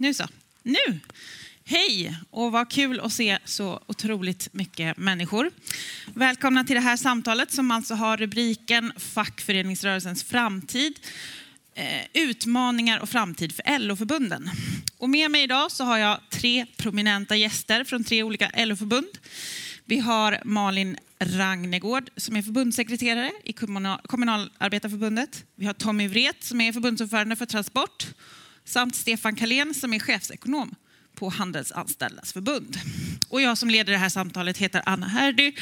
Nu så. Nu! Hej och vad kul att se så otroligt mycket människor. Välkomna till det här samtalet som alltså har rubriken Fackföreningsrörelsens framtid. Eh, utmaningar och framtid för LO-förbunden. Och med mig idag så har jag tre prominenta gäster från tre olika LO-förbund. Vi har Malin Ragnegård som är förbundssekreterare i Kommunal Kommunalarbetarförbundet. Vi har Tommy Vret som är förbundsordförande för Transport samt Stefan Kalén som är chefsekonom på Handelsanställdas förbund. Och jag som leder det här samtalet heter Anna Herdy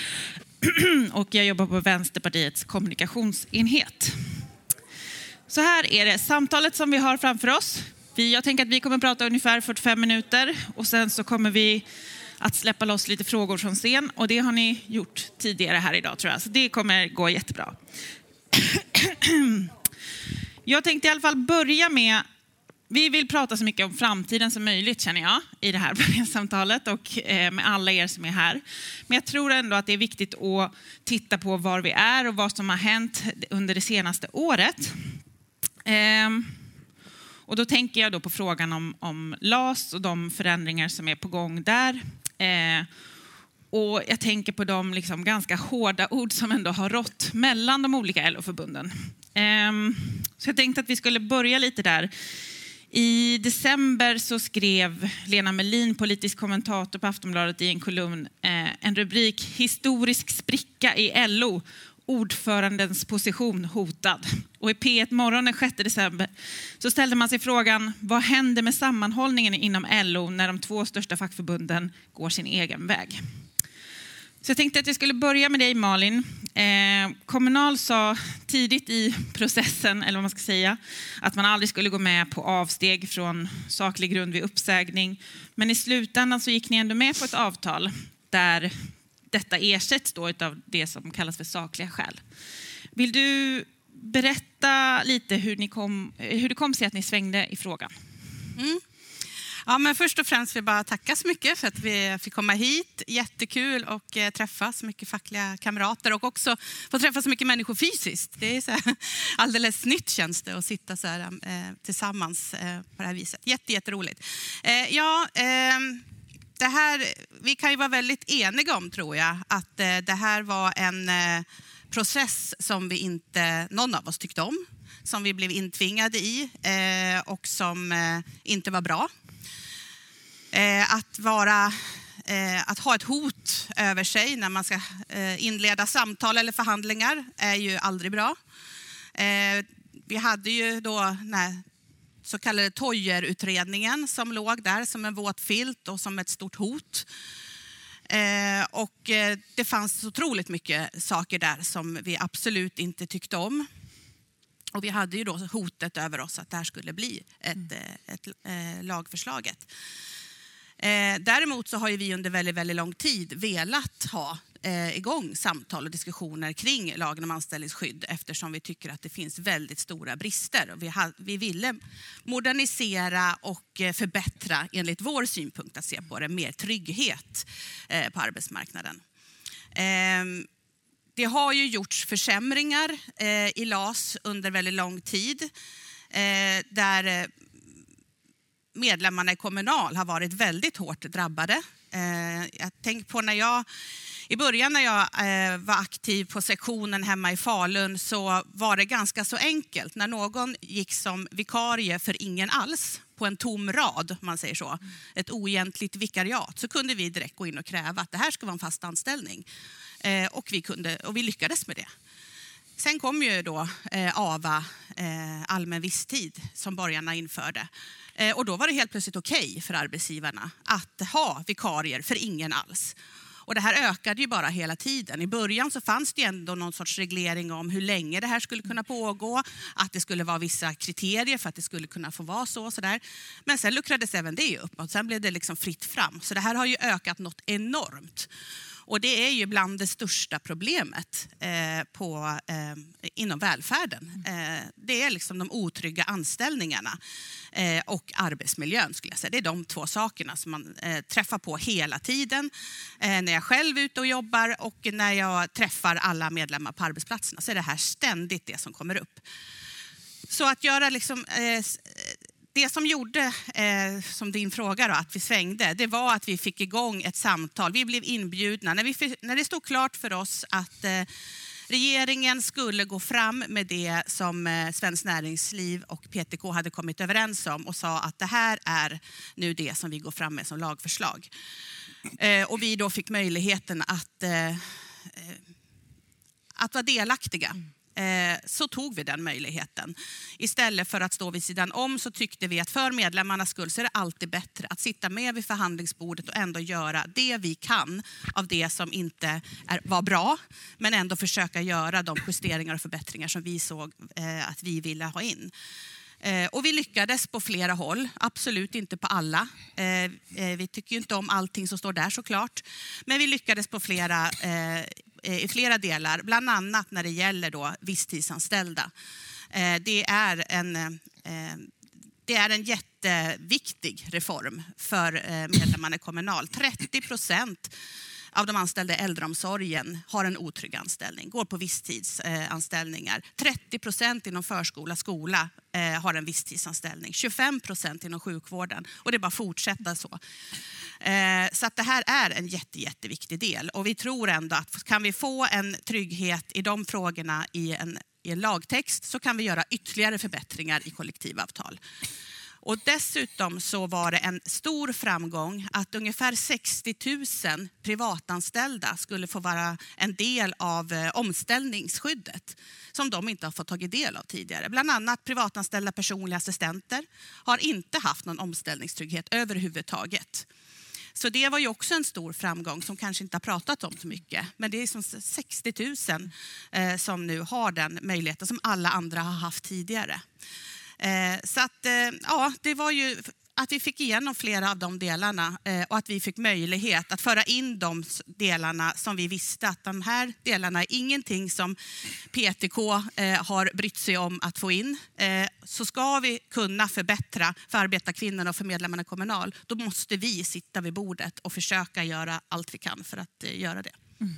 och jag jobbar på Vänsterpartiets kommunikationsenhet. Så här är det, samtalet som vi har framför oss. Jag tänker att vi kommer prata ungefär 45 minuter och sen så kommer vi att släppa loss lite frågor från scen och det har ni gjort tidigare här idag tror jag, så det kommer gå jättebra. Jag tänkte i alla fall börja med vi vill prata så mycket om framtiden som möjligt känner jag i det här panelsamtalet och eh, med alla er som är här. Men jag tror ändå att det är viktigt att titta på var vi är och vad som har hänt under det senaste året. Ehm, och då tänker jag då på frågan om, om LAS och de förändringar som är på gång där. Ehm, och jag tänker på de liksom ganska hårda ord som ändå har rått mellan de olika LO-förbunden. Ehm, så jag tänkte att vi skulle börja lite där i december så skrev Lena Melin, politisk kommentator på Aftonbladet i en kolumn, eh, en rubrik Historisk spricka i LO, ordförandens position hotad. Och i P1 Morgon den 6 december så ställde man sig frågan, vad händer med sammanhållningen inom LO när de två största fackförbunden går sin egen väg? Så jag tänkte att jag skulle börja med dig Malin. Eh, Kommunal sa tidigt i processen, eller vad man ska säga, att man aldrig skulle gå med på avsteg från saklig grund vid uppsägning. Men i slutändan så gick ni ändå med på ett avtal där detta ersätts då av det som kallas för sakliga skäl. Vill du berätta lite hur, ni kom, hur det kom sig att ni svängde i frågan? Mm. Ja, men först och främst vill jag bara tacka så mycket för att vi fick komma hit. Jättekul att eh, träffa så mycket fackliga kamrater och också få träffa så mycket människor fysiskt. Det är så här, alldeles nytt känns det att sitta så här, eh, tillsammans eh, på det här viset. Jätte, jätteroligt. Eh, ja, ehm, det här, vi kan ju vara väldigt eniga om, tror jag, att eh, det här var en eh, process som vi inte, någon av oss tyckte om som vi blev intvingade i eh, och som eh, inte var bra. Eh, att, vara, eh, att ha ett hot över sig när man ska eh, inleda samtal eller förhandlingar är ju aldrig bra. Vi hade ju då nej, så kallade Toijer-utredningen som låg där som en våt filt och som ett stort hot. och det fanns otroligt mycket saker där som vi absolut inte tyckte om. Och vi hade ju då hotet över oss att det här skulle bli ett, mm. ett, ett lagförslaget. Eh, däremot så har vi under väldigt, väldigt lång tid velat ha eh, igång samtal och diskussioner kring lagen om anställningsskydd eftersom vi tycker att det finns väldigt stora brister. Vi, ha, vi ville modernisera och eh, förbättra, enligt vår synpunkt att se på det, mer trygghet eh, på arbetsmarknaden. Ehm, det har ju gjorts försämringar eh, i LAS under väldigt lång tid eh, där medlemmarna i Kommunal har varit väldigt hårt drabbade. Eh, jag tänker på när jag i början när jag eh, var aktiv på sektionen hemma i Falun så var det ganska så enkelt. När någon gick som vikarie för ingen alls på en tom rad, om man säger så, ett oegentligt vikariat, så kunde vi direkt gå in och kräva att det här ska vara en fast anställning. Eh, och, vi kunde, och vi lyckades med det. Sen kom ju då AVA, allmän visstid, som borgarna införde. Eh, och då var det helt plötsligt okej okay för arbetsgivarna att ha vikarier för ingen alls. Och det här ökade ju bara hela tiden. I början så fanns det ändå någon sorts reglering om hur länge det här skulle kunna pågå, att det skulle vara vissa kriterier för att det skulle kunna få vara så. så där. Men sen luckrades även det upp och sen blev det liksom fritt fram. Så det här har ju ökat något enormt. Och det är ju bland det största problemet eh, på, eh, inom välfärden. Eh, det är liksom de otrygga anställningarna eh, och arbetsmiljön. skulle jag säga. Det är de två sakerna som man eh, träffar på hela tiden. Eh, när jag själv är ute och jobbar och när jag träffar alla medlemmar på arbetsplatserna så är det här ständigt det som kommer upp. Så att göra liksom, eh, det som gjorde, eh, som din fråga, då, att vi svängde, det var att vi fick igång ett samtal. Vi blev inbjudna. När, vi, när det stod klart för oss att eh, regeringen skulle gå fram med det som eh, Svenskt Näringsliv och PTK hade kommit överens om och sa att det här är nu det som vi går fram med som lagförslag. Eh, och vi då fick möjligheten att, eh, eh att vara delaktiga mm. Eh, så tog vi den möjligheten. Istället för att stå vid sidan om så tyckte vi att för medlemmarnas skull så är det alltid bättre att sitta med vid förhandlingsbordet och ändå göra det vi kan av det som inte är, var bra, men ändå försöka göra de justeringar och förbättringar som vi såg eh, att vi ville ha in. Eh, och vi lyckades på flera håll, absolut inte på alla. Eh, eh, vi tycker inte om allting som står där såklart. Men vi lyckades på flera i flera delar, bland annat när det gäller då visstidsanställda. Det är en, det är en jätteviktig reform för medlemmarna i Kommunal. 30 procent av de anställda i äldreomsorgen har en otrygg anställning, går på visstidsanställningar. 30 procent inom förskola, skola eh, har en visstidsanställning. 25 procent inom sjukvården. Och det är bara att fortsätta så. Eh, så att det här är en jätte, jätteviktig del. Och vi tror ändå att kan vi få en trygghet i de frågorna i en, i en lagtext så kan vi göra ytterligare förbättringar i kollektivavtal. Och dessutom så var det en stor framgång att ungefär 60 000 privatanställda skulle få vara en del av eh, omställningsskyddet som de inte har fått tagit del av tidigare. Bland annat privatanställda personliga assistenter har inte haft någon omställningstrygghet överhuvudtaget. Så det var ju också en stor framgång som kanske inte har pratat om så mycket. Men det är som 60 000 eh, som nu har den möjligheten som alla andra har haft tidigare. Eh, så att, eh, ja, det var ju att vi fick igenom flera av de delarna eh, och att vi fick möjlighet att föra in de delarna som vi visste att de här delarna är ingenting som PTK eh, har brytt sig om att få in. Eh, så ska vi kunna förbättra för arbetarkvinnorna och för medlemmarna i Kommunal, då måste vi sitta vid bordet och försöka göra allt vi kan för att eh, göra det. Mm.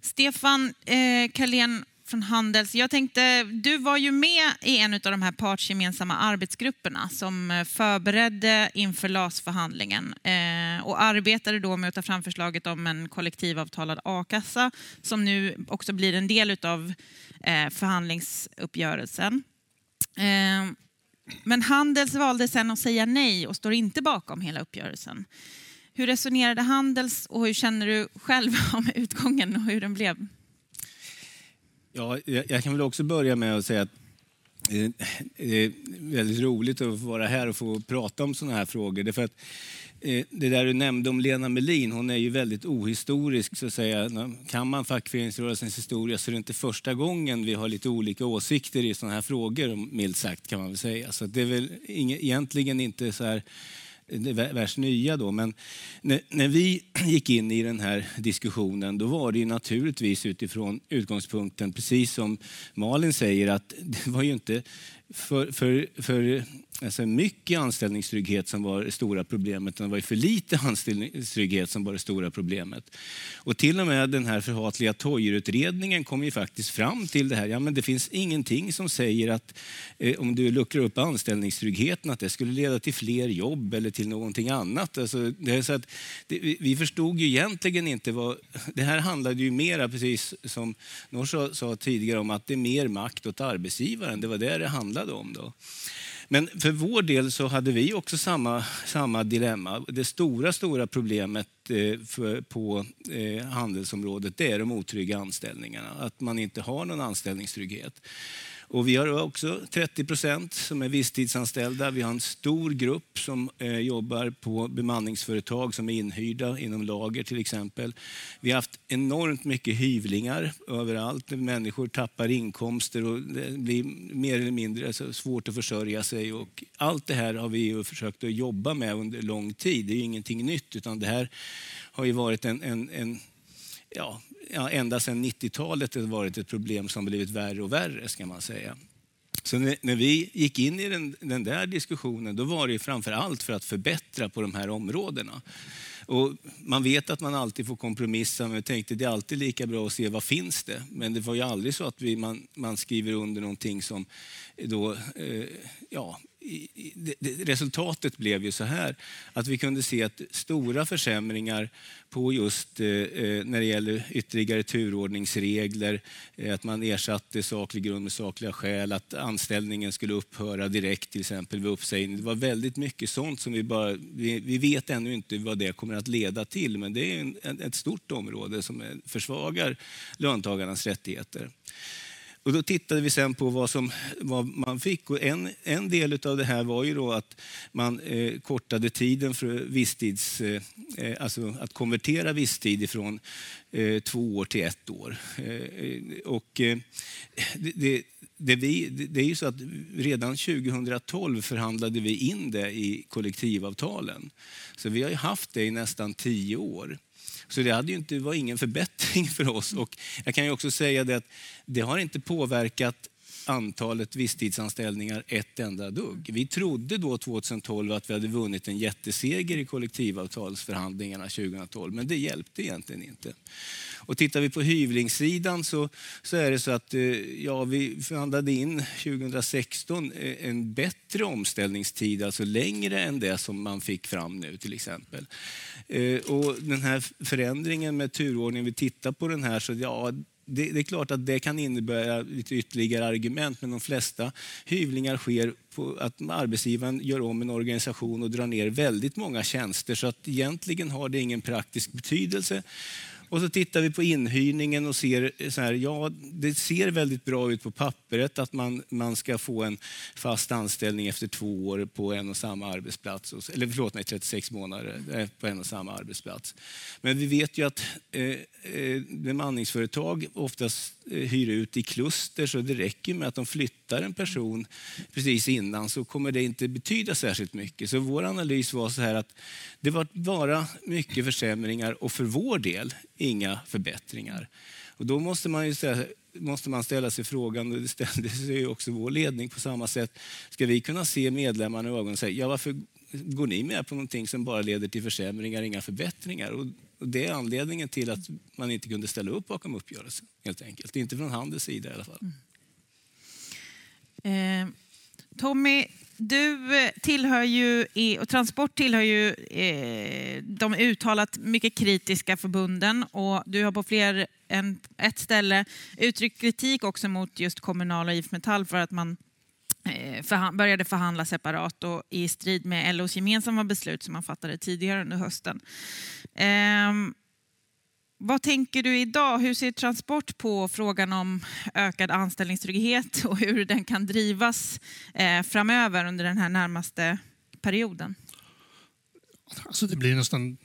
Stefan eh, Carlén, från Handels. Jag tänkte, du var ju med i en av de här partsgemensamma arbetsgrupperna som eh, förberedde inför LAS-förhandlingen eh, och arbetade då med att ta fram förslaget om en kollektivavtalad a-kassa som nu också blir en del av eh, förhandlingsuppgörelsen. Men Handels valde sen att säga nej och står inte bakom hela uppgörelsen. Hur resonerade Handels och hur känner du själv om utgången och hur den blev? Ja, jag kan väl också börja med att säga att eh, eh, det är väldigt roligt att få vara här och få prata om sådana här frågor. Därför att eh, det där du nämnde om Lena Melin, hon är ju väldigt ohistorisk så att säga. Kan man fackföreningsrörelsens historia så är det inte första gången vi har lite olika åsikter i sådana här frågor, milt sagt kan man väl säga. Så det är väl egentligen inte så här värst nya då. Men när, när, vi gick in i den här diskussionen då var det ju naturligtvis utifrån utgångspunkten, precis som Malin säger, att det var ju inte för, för, för alltså mycket anställningstrygghet som var det stora problemet, utan det var för lite anställningstrygghet som var det stora problemet. Och till och med den här förhatliga Toijerutredningen kom ju faktiskt fram till det här. Ja, men det finns ingenting som säger att eh, om du luckrar upp anställningstryggheten att det skulle leda till fler jobb eller till någonting annat. Alltså, det är så att det, vi förstod ju egentligen inte vad... Det här handlade ju mera, precis som Norr sa, sa tidigare, om att det är mer makt åt arbetsgivaren. Det var det det handlade om. Då. Men för vår del så hade vi också samma, samma dilemma. Det stora, stora problemet eh, för, på eh, handelsområdet det är de otrygga anställningarna. Att man inte har någon anställningstrygghet. Och vi har också 30 procent som är visstidsanställda. Vi har en stor grupp som eh, jobbar på bemanningsföretag som är inhyrda inom lager till exempel. Vi har haft enormt mycket hyvlingar överallt. Människor tappar inkomster och det blir mer eller mindre svårt att försörja sig. Och allt det här har vi försökt att jobba med under lång tid. Det är ingenting nytt utan det här har ju varit en, en, en ja, ja, ända sedan 90-talet har det varit ett problem som blivit värre och värre ska man säga. Så när, vi gick in i den, den, där diskussionen, då var det framför allt för att förbättra på de här områdena. Och man vet att man alltid får kompromissa, men jag tänkte det är alltid lika bra att se vad finns det. Men det var ju aldrig så att vi, man, man skriver under någonting som då, eh, ja, resultatet blev ju så här att vi kunde se att stora försämringar på just eh, eh, när det gäller ytterligare turordningsregler, eh, att man ersatte saklig grund med sakliga skäl, att anställningen skulle upphöra direkt till exempel vid uppsägning. Det var väldigt mycket sånt som vi bara, vi, vi vet ännu inte vad det kommer att leda till, men det är en, ett stort område som försvagar löntagarnas rättigheter. Och då tittade vi sen på vad, som, vad man fick. Och en, en del av det här var ju då att man eh, kortade tiden för visstids, eh, eh alltså att konvertera visstid från eh, två år till ett år. Eh, och, eh, det, det, det, vi, det är ju så att redan 2012 förhandlade vi in det i kollektivavtalen. Så vi har ju haft det i nästan tio år. Så det hade ju inte, var ingen förbättring för oss. Och jag kan ju också säga det att det har inte påverkat antalet visstidsanställningar ett enda dugg. Vi trodde då 2012 att vi hade vunnit en jätteseger i kollektivavtalsförhandlingarna 2012, men det hjälpte egentligen inte. Och tittar vi på hyvlingssidan så, så är det så att eh, ja, vi förhandlade in 2016 eh, en bättre omställningstid, alltså längre än det som man fick fram nu till exempel. Eh, och den här förändringen med turordningen, vi tittar på den här, så ja, det, det, är klart att det kan innebära lite ytterligare argument, men de flesta hyvlingar sker på att arbetsgivaren gör om en organisation och drar ner väldigt många tjänster, så att egentligen har det ingen praktisk betydelse. Och så tittar vi på inhyrningen och ser så här, ja, det ser väldigt bra ut på pappret att man, man ska få en fast anställning efter två år på en och samma arbetsplats. Eller förlåt mig, 36 månader eh, på en och samma arbetsplats. Men vi vet ju att eh, eh bemanningsföretag oftast hyr ut i kluster så det räcker med att de flyttar en person precis innan så kommer det inte betyda särskilt mycket. Så vår analys var så här att det var bara mycket försämringar och för vår del inga förbättringar. Och då måste man, ju ställa, måste man ställa sig frågan, och det ställde sig också vår ledning på samma sätt, ska vi kunna se medlemmarna i ögonen och säga, ja varför går ni med på någonting som bara leder till försämringar, inga förbättringar? Och det är anledningen till att man inte kunde ställa upp bakom uppgörelsen, helt enkelt. Inte från Handels sida i alla fall. Mm. Eh, Tommy, du eh, tillhör ju, och Transport tillhör ju eh, de uttalat mycket kritiska förbunden och du har på fler än ett ställe uttryckt kritik också mot just Kommunal och IF Metall för att man eh, började förhandla separat och i strid med LOs gemensamma beslut som man fattade tidigare under hösten. Ehm, vad tänker du idag? Hur ser Transport på frågan om ökad anställningstrygghet och hur den kan drivas eh, framöver under den här närmaste perioden? Alltså det blir nästan...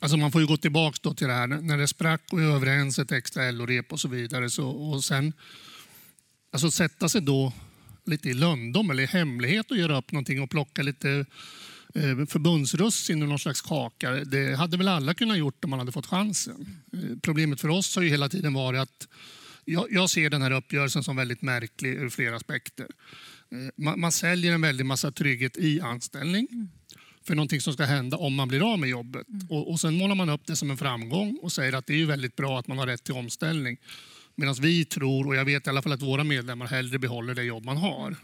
Alltså man får ju gå tillbaka till det här när det sprack och överens ett extra LO-rep och så vidare. Så, och sen alltså sätta sig då lite i lönndom eller i hemlighet och göra upp någonting och plocka lite Eh, förbundsrussin och någon slags kaka. Det hade väl alla kunnat gjort om man hade fått chansen. Eh, problemet för oss har ju hela tiden varit att jag, ser den här uppgörelsen som väldigt märklig ur flera aspekter. Eh, man, säljer en väldig massa trygghet i anställning för någonting som ska hända om man blir av med jobbet. Mm. Och, och Sen målar man upp det som en framgång och säger att det är väldigt bra att man har rätt till omställning. Medan vi tror, och jag vet i alla fall att våra medlemmar hellre behåller det jobb man har.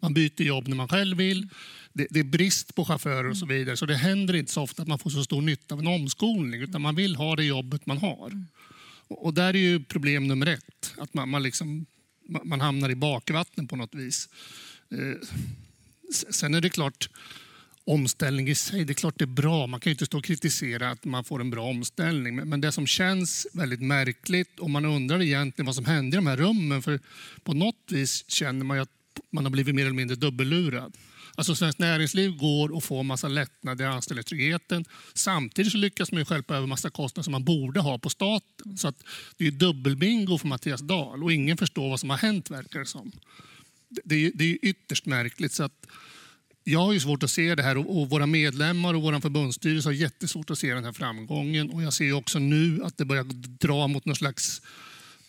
Man byter jobb när man själv vill det, det, är brist på chaufförer och så vidare. Så det händer inte så ofta att man får så stor nytta av en omskolning. Utan man vill ha det jobbet man har. Och, och där är ju problem nummer ett. Att man, man, liksom, man hamnar i bakvatten på något vis. Eh, sen är det klart, omställning i sig, det är klart det är bra. Man kan ju inte stå och kritisera att man får en bra omställning. Men, det som känns väldigt märkligt och man undrar egentligen vad som hände i de här rummen. För på något vis känner man ju att man har blivit mer eller mindre dubbellurad. Alltså Svenskt Näringsliv går och får massa lättnader i anställningstryggheten. Samtidigt så lyckas man ju stjälpa över massa kostnader som man borde ha på staten. Så att det är dubbelbingo för Mattias Dahl och ingen förstår vad som har hänt verkar det som. Det är, det är ytterst märkligt. Så att jag har ju svårt att se det här och, våra medlemmar och vår förbundsstyrelse har jättesvårt att se den här framgången. Och jag ser också nu att det börjar dra mot någon slags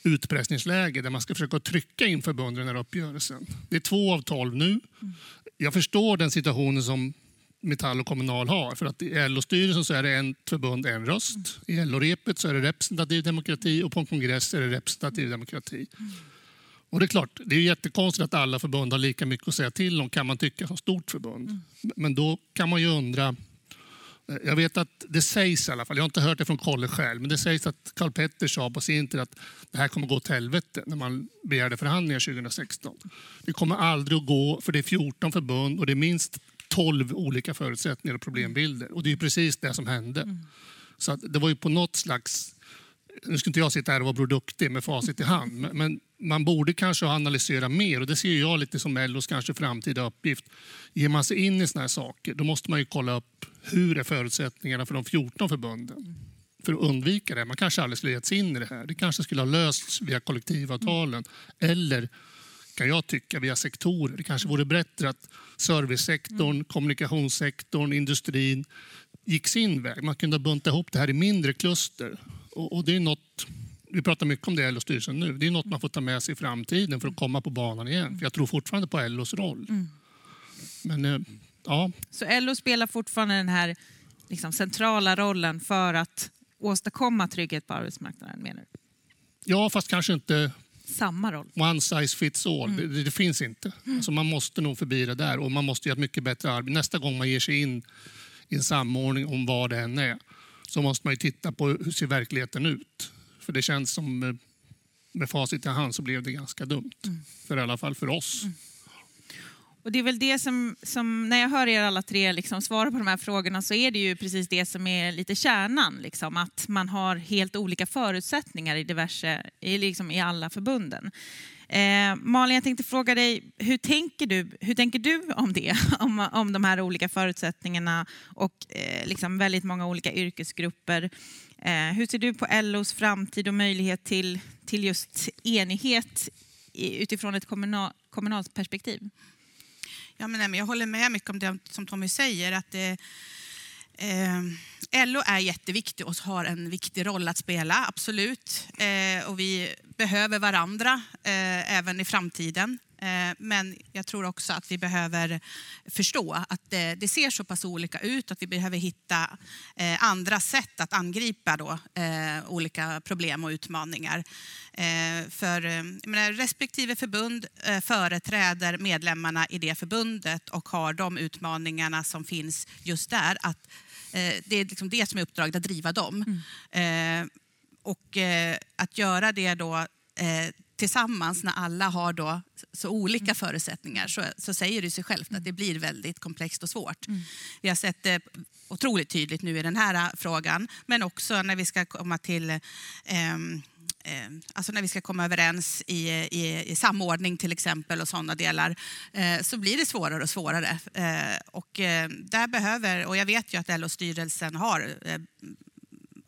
utpressningsläge där man ska försöka trycka in förbunden i den här uppgörelsen. Det är två av tolv nu jag förstår den situationen som Metall och Kommunal har. För att I LO-styrelsen så är det en förbund, en röst. I LO-repet så är det representativ demokrati och på en kongress är det representativ demokrati. Och det är klart, det är jättekonstigt att alla förbund har lika mycket att säga till om kan man tycka som stort förbund. Mm. Men då kan man ju undra jag vet att det sägs i alla fall, jag har inte hört det från Kolle själv, men det sägs att Karl Petter sa på sin tid att det här kommer gå åt helvete när man begärde förhandlingar 2016. Det kommer aldrig att gå för det är 14 förbund och det är minst 12 olika förutsättningar och problembilder. Och det är precis det som hände. Mm. Så det var ju på något slags nu ska inte jag sitta här och vara produktig med facit i hand, men man borde kanske analysera mer och det ser jag lite som LOs kanske framtida uppgift. Ger man sig in i såna här saker, då måste man ju kolla upp hur är förutsättningarna för de 14 förbunden för att undvika det. Man kanske aldrig skulle gett sig in i det här. Det kanske skulle ha lösts via kollektivavtalen eller kan jag tycka via sektorer. Det kanske vore bättre att servicesektorn, kommunikationssektorn, industrin gick sin väg. Man kunde bunta ihop det här i mindre kluster och, och det är något, vi pratar mycket om det i LO-styrelsen nu. Det är något man får ta med sig i framtiden för att komma på banan igen. För jag tror fortfarande på LOs roll. Mm. Men, eh, ja. Så LO spelar fortfarande den här liksom, centrala rollen för att åstadkomma trygghet på arbetsmarknaden menar du? Ja, fast kanske inte samma roll. One size fits all. Mm. Det, det, finns inte. Mm. Alltså man måste nog förbi det där och man måste göra ett mycket bättre arbete. Nästa gång man ger sig in i en samordning om vad det än är så måste man ju titta på hur ser verkligheten ut. För det känns som eh, med facit i hand så blev det ganska dumt. Mm. För i alla fall för oss. Mm. Och det är väl det som, som, när jag hör er alla tre liksom svara på de här frågorna så är det ju precis det som är lite kärnan. Liksom, att man har helt olika förutsättningar i diverse, i, liksom, i alla förbunden. Eh, Malin, jag tänkte fråga dig, hur tänker du, hur tänker du om det? Om, om de här olika förutsättningarna och eh, liksom väldigt många olika yrkesgrupper. Eh, hur ser du på LOs framtid och möjlighet till, till just enighet i, utifrån ett kommunal, kommunalt perspektiv? Ja, men, jag håller med mycket om det som Tommy säger. att det, Eh, eh LO är jätteviktig och har en viktig roll att spela, absolut. Eh, och vi behöver varandra eh, även i framtiden. Eh, men jag tror också att vi behöver förstå att det ser så pass olika ut att vi behöver hitta eh, andra sätt att angripa då, eh, olika problem och utmaningar. Eh, för menar, respektive förbund företräder medlemmarna i det förbundet och har de utmaningarna som finns just där. Att, det är liksom det som är uppdraget, att driva dem. Mm. Och att göra det då tillsammans när alla har då så olika mm. förutsättningar så, så säger det sig självt att det blir väldigt komplext och svårt. Mm. Vi har sett det otroligt tydligt nu i den här frågan men också när vi ska komma till eh, Eh, alltså när vi ska komma överens i, i, i samordning till exempel och sådana delar, eh, så blir det svårare och svårare. Eh, och där behöver, och jag vet ju att LO-styrelsen har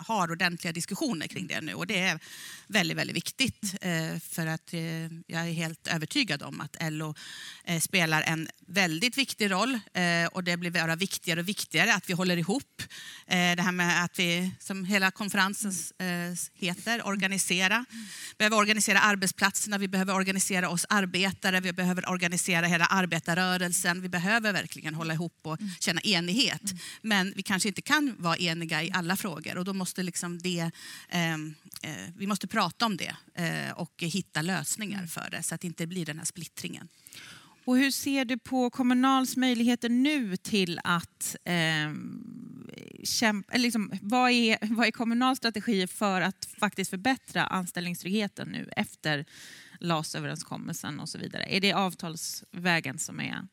har ordentliga diskussioner kring det nu och det är väldigt, väldigt viktigt eh, för att eh, jag är helt övertygad om att LO eh, spelar en väldigt viktig roll och det blir bara viktigare och viktigare att vi håller ihop. Det här med att vi, som hela konferensen heter, organisera. Vi behöver organisera arbetsplatserna, vi behöver organisera oss arbetare, vi behöver organisera hela arbetarrörelsen. Vi behöver verkligen hålla ihop och känna enighet. Men vi kanske inte kan vara eniga i alla frågor och då måste liksom det, ehm, vi måste prata om det eh, och hitta lösningar mm. för det så att det inte blir den här splittringen. Och hur ser du på Kommunals möjligheter nu till att eh, kämpa, liksom, vad, är, vad är Kommunals strategi för att faktiskt förbättra anställningstryggheten nu efter LAS-överenskommelsen och så vidare? Är det avtalsvägen som är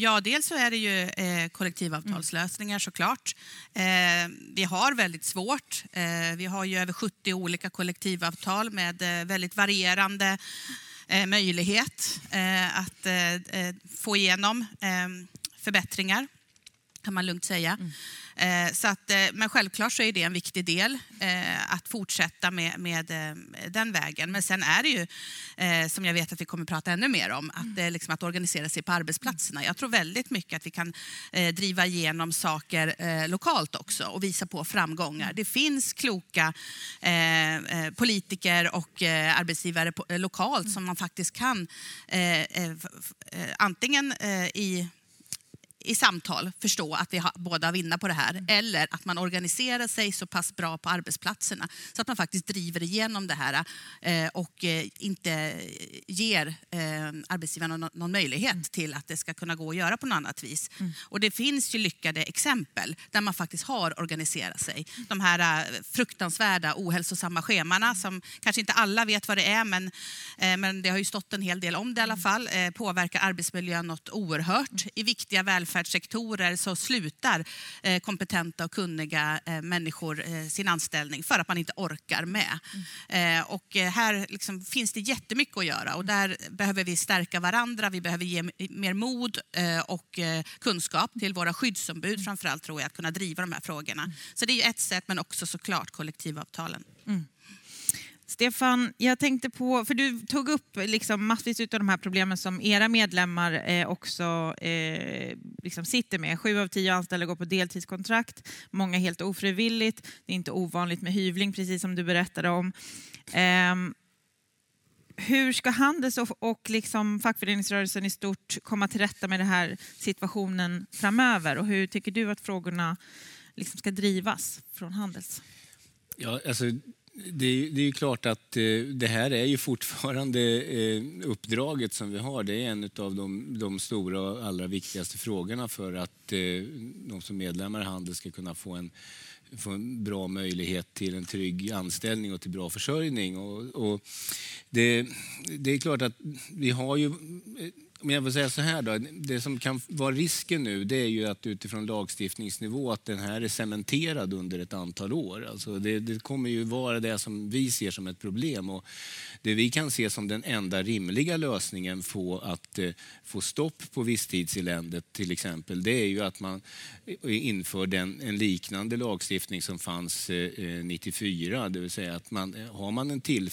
Ja, dels så är det ju eh, kollektivavtalslösningar såklart. Eh, vi har väldigt svårt. Eh, vi har ju över 70 olika kollektivavtal med eh, väldigt varierande eh, möjlighet eh, att eh, eh, få igenom eh, förbättringar, kan man lugnt säga. Mm. Eh, så att, eh, men självklart så är det en viktig del, eh, att fortsätta med, med den vägen. Men sen är det ju, som jag vet att vi kommer prata ännu mer om, att, mm. liksom, att organisera sig på arbetsplatserna. Jag tror väldigt mycket att vi kan driva igenom saker lokalt också och visa på framgångar. Det finns kloka politiker och arbetsgivare lokalt som man faktiskt kan antingen i i samtal förstå att vi har, båda vinner på det här. Eller att man organiserar sig så pass bra på arbetsplatserna så att man faktiskt driver igenom det här eh, och eh, inte ger eh, arbetsgivarna någon, någon möjlighet till att det ska kunna gå att göra på något annat vis. Och det finns ju lyckade exempel där man faktiskt har organiserat sig. De här eh, fruktansvärda ohälsosamma schemana som kanske inte alla vet vad det är men, eh, men det har ju stått en hel del om det i alla fall. Eh, påverkar arbetsmiljön något oerhört. I viktiga välfärdssektorer så slutar eh, kompetenta och kunniga eh, människor eh, sin anställning för att man inte orkar med. Eh, och här liksom finns det jättemycket att göra och där behöver vi stärka varandra. Vi behöver ge mer mod och kunskap till våra skyddsombud framförallt tror jag att kunna driva de här frågorna. Så det är ett sätt men också såklart kollektivavtalen. Stefan, jag tänkte på, för du tog upp liksom massvis av de här problemen som era medlemmar eh, också eh, liksom sitter med. Sju av tio anställda går på deltidskontrakt, många helt ofrivilligt. Det är inte ovanligt med hyvling, precis som du berättade om. Eh, hur ska Handels och, och liksom fackföreningsrörelsen i stort komma till rätta med den här situationen framöver? Och hur tycker du att frågorna liksom ska drivas från Handels? Ja, alltså, det, är- det är ju klart att eh, det här är ju fortfarande eh, uppdraget som vi har. Det är en av de, de stora och allra viktigaste frågorna för att eh, de som medlemmar i Handel ska kunna få en, få en bra möjlighet till en trygg anställning och till bra försörjning. Och, och det, det är klart att vi har ju men jag vill säga så här då, det som kan vara risken nu det är ju att utifrån lagstiftningsnivå att den här är cementerad under ett antal år. Alltså det, det kommer ju vara det som vi ser som ett problem och det vi kan se som den enda rimliga lösningen på att eh, få stopp på visstidseländet till exempel, det är ju att man eh, inför den, en liknande lagstiftning som fanns eh, eh, 94, det vill säga att man, eh, har man en till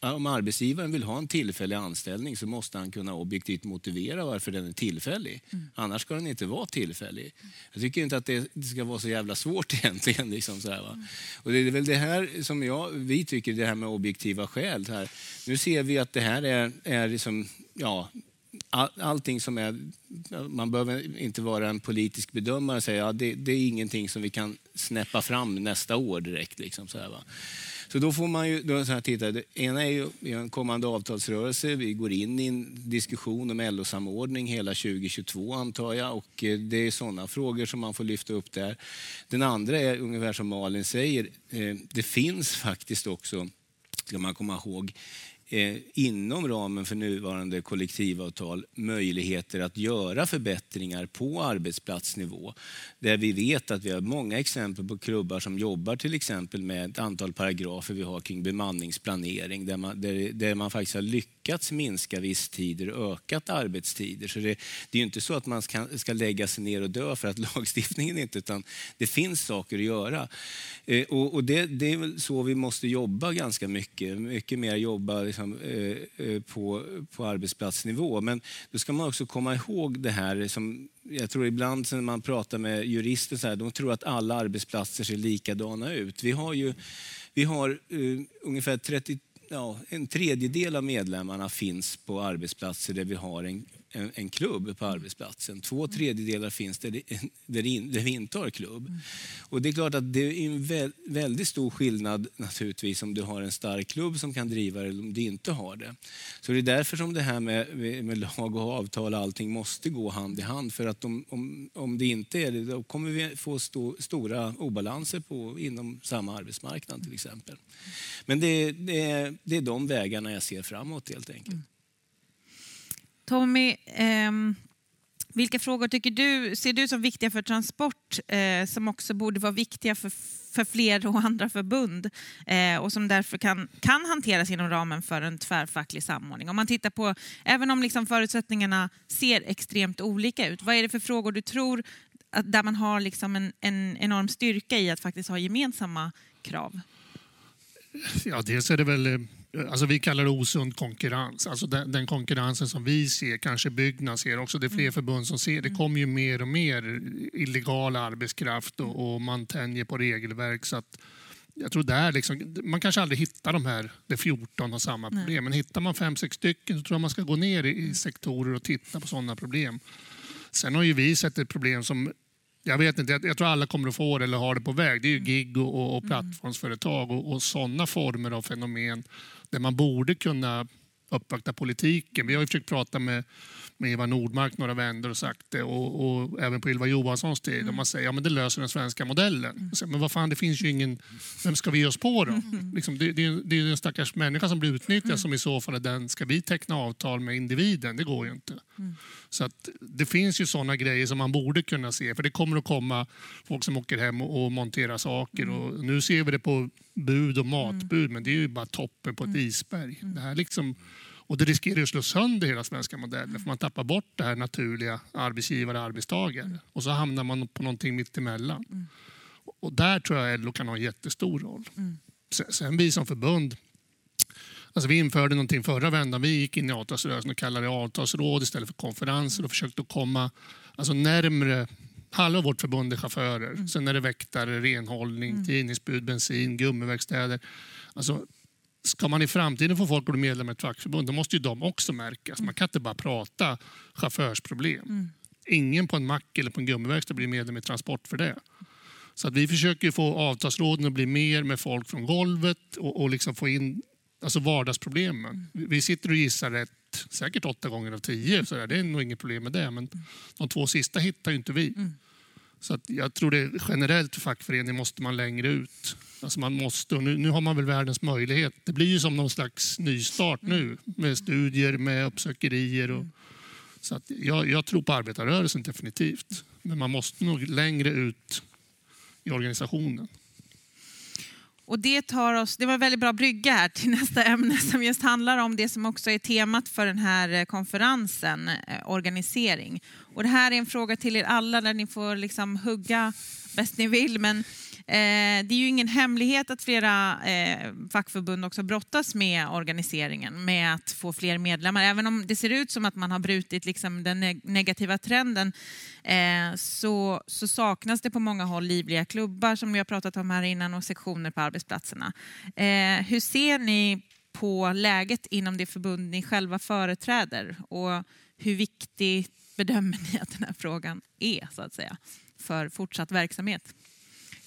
om arbetsgivaren vill ha en tillfällig anställning så måste han kunna objektivt motivera varför den är tillfällig. Annars ska den inte vara tillfällig. Jag tycker inte att det ska vara så jävla svårt egentligen. Liksom så här, va? Och det är väl det här som jag, vi tycker, det här med objektiva skäl. Här. Nu ser vi att det här är, är liksom, ja, all, allting som är... Man behöver inte vara en politisk bedömare och säga ja, det, det är ingenting som vi kan snäppa fram nästa år direkt. Liksom, så här, va? Så då får man ju då så här, titta. Det ena är ju en kommande avtalsrörelse. Vi går in i en diskussion om LO-samordning hela 2022 antar jag och eh, det är sådana frågor som man får lyfta upp där. Den andra är ungefär som Malin säger. Eh, det finns faktiskt också, ska man komma ihåg, Eh, inom ramen för nuvarande kollektivavtal möjligheter att göra förbättringar på arbetsplatsnivå. Där vi vet att vi har många exempel på klubbar som jobbar till exempel med ett antal paragrafer vi har kring bemanningsplanering där man, där, där man faktiskt har lyckats minska visstider och ökat arbetstider. Så det, det är ju inte så att man ska, ska lägga sig ner och dö för att lagstiftningen inte, utan det finns saker att göra. Eh, och och det, det är väl så vi måste jobba ganska mycket. Mycket mer jobba liksom, eh, eh, på, på arbetsplatsnivå. Men då ska man också komma ihåg det här som jag tror ibland när man pratar med jurister så här, de tror att alla arbetsplatser ser likadana ut. Vi har ju vi har uh, ungefär 30, ja, en tredjedel av medlemmarna finns på arbetsplatser där vi har en, en, en klubb på arbetsplatsen. Två tredjedelar finns där, det, där, det in, där vi inte har klubb. Och det är klart att det är en vä, väldigt stor skillnad naturligtvis om du har en stark klubb som kan driva det eller om du inte har det. Så det är därför som det här med, med, lag och avtal och allting måste gå hand i hand. För att om, om, om det inte är det, då kommer vi få sto, stora obalanser på, inom samma arbetsmarknad till exempel. Men det, det, det är de vägarna jag ser framåt helt enkelt. Tommy, ehm, vilka frågor tycker du, ser du som viktiga för transport eh, som också borde vara viktiga för, för fler och andra förbund eh, och som därför kan, kan hanteras inom ramen för en tvärfacklig samordning? Om man tittar på, även om liksom förutsättningarna ser extremt olika ut, vad är det för frågor du tror att, där man har liksom en, en enorm styrka i att faktiskt ha gemensamma krav? Ja, dels är det väl, eh, alltså vi kallar det osund konkurrens. Alltså den, den konkurrensen som vi ser, kanske Byggnads ser också, det är fler förbund som ser. Det kommer ju mer och mer illegal arbetskraft och, och man tänjer på regelverk. Så att jag tror där liksom, man kanske aldrig hittar de här, det 14 har samma problem. Men hittar man fem, sex stycken så tror jag man ska gå ner i, i sektorer och titta på sådana problem. Sen har ju vi sett ett problem som jag vet inte, jag, jag tror alla kommer att få det eller har det på väg. Det är ju gig och, och, och plattformsföretag och, och sådana former av fenomen där man borde kunna uppvakta politiken. Vi har ju försökt prata med, med Eva Nordmark, några vänner, och sagt det. Och, och även på Ylva Johanssons tid. Mm. Och man säger ja, det löser den svenska modellen. Mm. Säger, men vad fan, det finns ju ingen... Vem ska vi ge oss på då? Mm. Liksom, det, det, det är en stackars människa som blir utnyttjad mm. som i så fall är den. Ska vi teckna avtal med individen? Det går ju inte. Mm. Så att det finns ju sådana grejer som man borde kunna se. För det kommer att komma folk som åker hem och, och monterar saker. Mm. Och nu ser vi det på bud och matbud, men det är ju bara toppen på ett isberg. Det här liksom och det riskerar att slå sönder hela svenska modellen för man tappar bort det här naturliga arbetsgivare-arbetstagare. Mm. Och så hamnar man på någonting mittemellan. Mm. Och där tror jag LO kan ha en jättestor roll. Mm. Sen, sen vi som förbund Alltså vi införde någonting förra vändan. Vi gick in i avtalsrörelsen och kallade det avtalsråd istället för konferenser och försökte komma alltså närmre Halva vårt förbund är chaufförer. Mm. Sen är det väktare, renhållning, mm. tidningsbud, bensin, gummiverkstäder. Alltså, ska man i framtiden få folk att bli medlemmar i ett fackförbund, då måste ju de också märkas. Man kan inte bara prata chaufförsproblem. Mm. Ingen på en mack eller på en gummiverkstad blir medlem i Transport för det. Så att vi försöker få avtalsråden att bli mer med folk från golvet och, och liksom få in alltså vardagsproblemen. Mm. Vi sitter och gissar rätt, säkert åtta gånger av tio. Så där. Det är nog inget problem med det. Men de två sista hittar ju inte vi. Mm. Så jag tror det generellt för fackförening måste man längre ut. Alltså man måste, och nu, nu har man väl världens möjlighet. Det blir ju som någon slags nystart nu med studier, med uppsökerier. Och, så att jag, jag tror på arbetarrörelsen definitivt. Men man måste nog längre ut i organisationen. Och det, tar oss, det var en väldigt bra brygga här till nästa ämne som just handlar om det som också är temat för den här eh, konferensen, eh, organisering. Och det här är en fråga till er alla där ni får liksom hugga bäst ni vill. Men Eh, det är ju ingen hemlighet att flera eh, fackförbund också brottas med organiseringen, med att få fler medlemmar. Även om det ser ut som att man har brutit liksom den negativa trenden eh, så, så, saknas det på många håll livliga klubbar som vi har pratat om här innan och sektioner på arbetsplatserna. Eh, hur ser ni på läget inom det förbund ni själva företräder och hur viktig bedömer ni att den här frågan är så att säga för fortsatt verksamhet?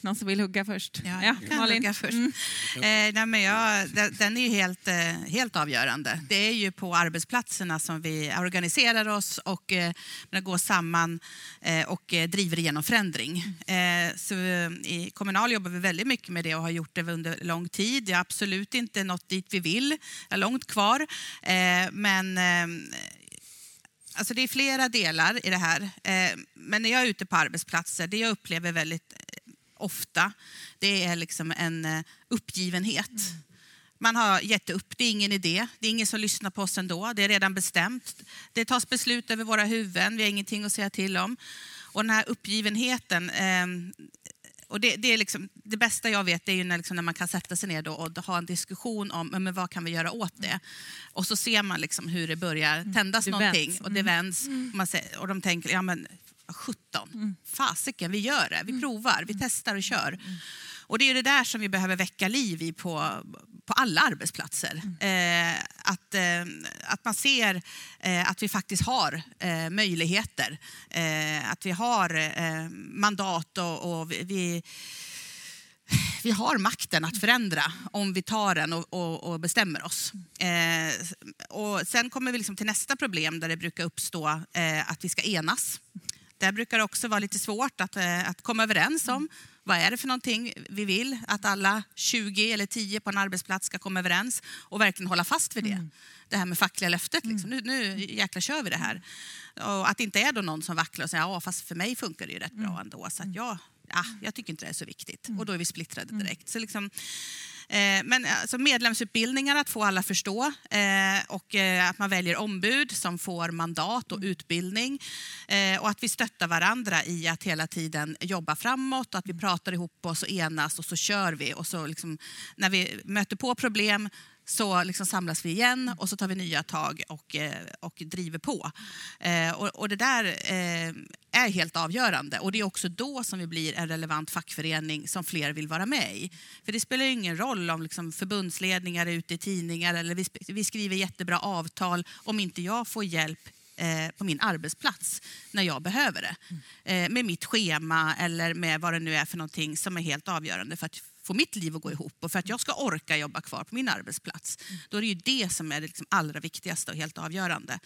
Någon som vill hugga först? Ja, jag kan Malin. hugga först. Mm. Eh, nej, men jag, den är ju helt, eh, helt avgörande. Det är ju på arbetsplatserna som vi organiserar oss och eh, går samman eh, och eh, driver igenom förändring. Eh, så, I Kommunal jobbar vi väldigt mycket med det och har gjort det under lång tid. Det är absolut inte nått dit vi vill, är långt kvar. Eh, men Alltså det är flera delar i det här. Men när jag är ute på arbetsplatser, det jag upplever väldigt ofta, det är liksom en eh, uppgivenhet. Man har gett upp, det är ingen idé, det är ingen som lyssnar på oss ändå, det är redan bestämt. Det tas beslut över våra huvuden, vi har ingenting att säga till om. Och den här uppgivenheten, ehm, och det, det, är liksom, det bästa jag vet är när, liksom, när man kan sätta sig ner och ha en diskussion om men vad kan vi göra åt det. Och så ser man liksom hur det börjar mm. tändas det någonting vänds. och det mm. vänds. Mm. Och, man säger, och de tänker, ja men 17. Mm. Fasiken, vi gör det. Vi mm. provar, vi testar och kör. Mm. Och det är det där som vi behöver väcka liv i på, på alla arbetsplatser. Mm. Eh, att, eh, att man ser eh, att vi faktiskt har eh, möjligheter. Eh, att vi har eh, mandat och, och vi, vi har makten att förändra om vi tar den och, och, och bestämmer oss. Och sen kommer vi liksom till nästa problem där det brukar uppstå att vi ska enas. Där brukar det också vara lite svårt att, eh, att komma överens om. Vad är det för någonting vi vill? Att alla 20 eller 10 på en arbetsplats ska komma överens och verkligen hålla fast vid det. Mm. Det här med fackliga löftet. Liksom. Nu, nu jäkla kör vi det här. Och att det inte är då någon som vacklar och säger ja fast för mig funkar det ju rätt bra mm. ändå. Så att jag, ja, jag tycker inte det är så viktigt. Mm. Och då är vi splittrade direkt. Så liksom, men alltså medlemsutbildningar, att få alla förstå eh, och eh, att man väljer ombud som får mandat och utbildning och att vi stöttar varandra i att hela tiden jobba framåt, att vi pratar ihop oss och enas och så kör vi. Och så liksom, när vi möter på problem så liksom samlas vi igen och så tar vi nya tag och, eh, och driver på. Eh, och, och, det där eh, är helt avgörande och det är också då som vi blir en relevant fackförening som fler vill vara med i. För det spelar ingen roll om liksom förbundsledningar är ute i tidningar eller vi, vi skriver jättebra avtal om inte jag får hjälp på min arbetsplats när jag behöver det. Eh, med mitt schema eller med vad det nu är för någonting som är helt avgörande för att få mitt liv att gå ihop och för att jag ska orka jobba kvar på min arbetsplats. Då är det ju det som är det liksom allra viktigaste och helt avgörande.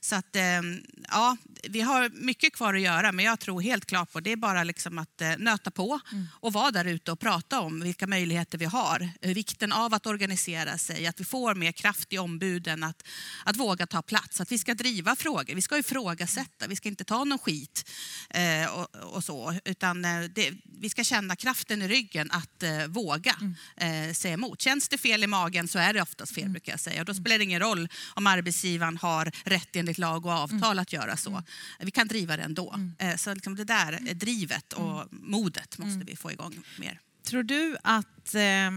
Så att, eh, ja, vi har mycket kvar att göra men jag tror helt klart på det är bara liksom att eh, nöta på och vara där ute och prata om vilka möjligheter vi har. Eh, Vikten av att organisera sig, att vi får mer kraft i ombuden, att, att våga ta plats, att vi ska driva frågor. Vi ska ifrågasätta, vi ska inte ta någon skit eh, och, och så. Utan det, vi ska känna kraften i ryggen att eh, våga eh, säga emot. Känns det fel i magen så är det oftast fel brukar jag säga. Och då spelar det ingen roll om arbetsgivaren har rätt enligt lag och avtal att göra så. Vi kan driva det ändå. Eh, så liksom det där drivet och modet måste vi få igång mer. Tror du att eh, eh,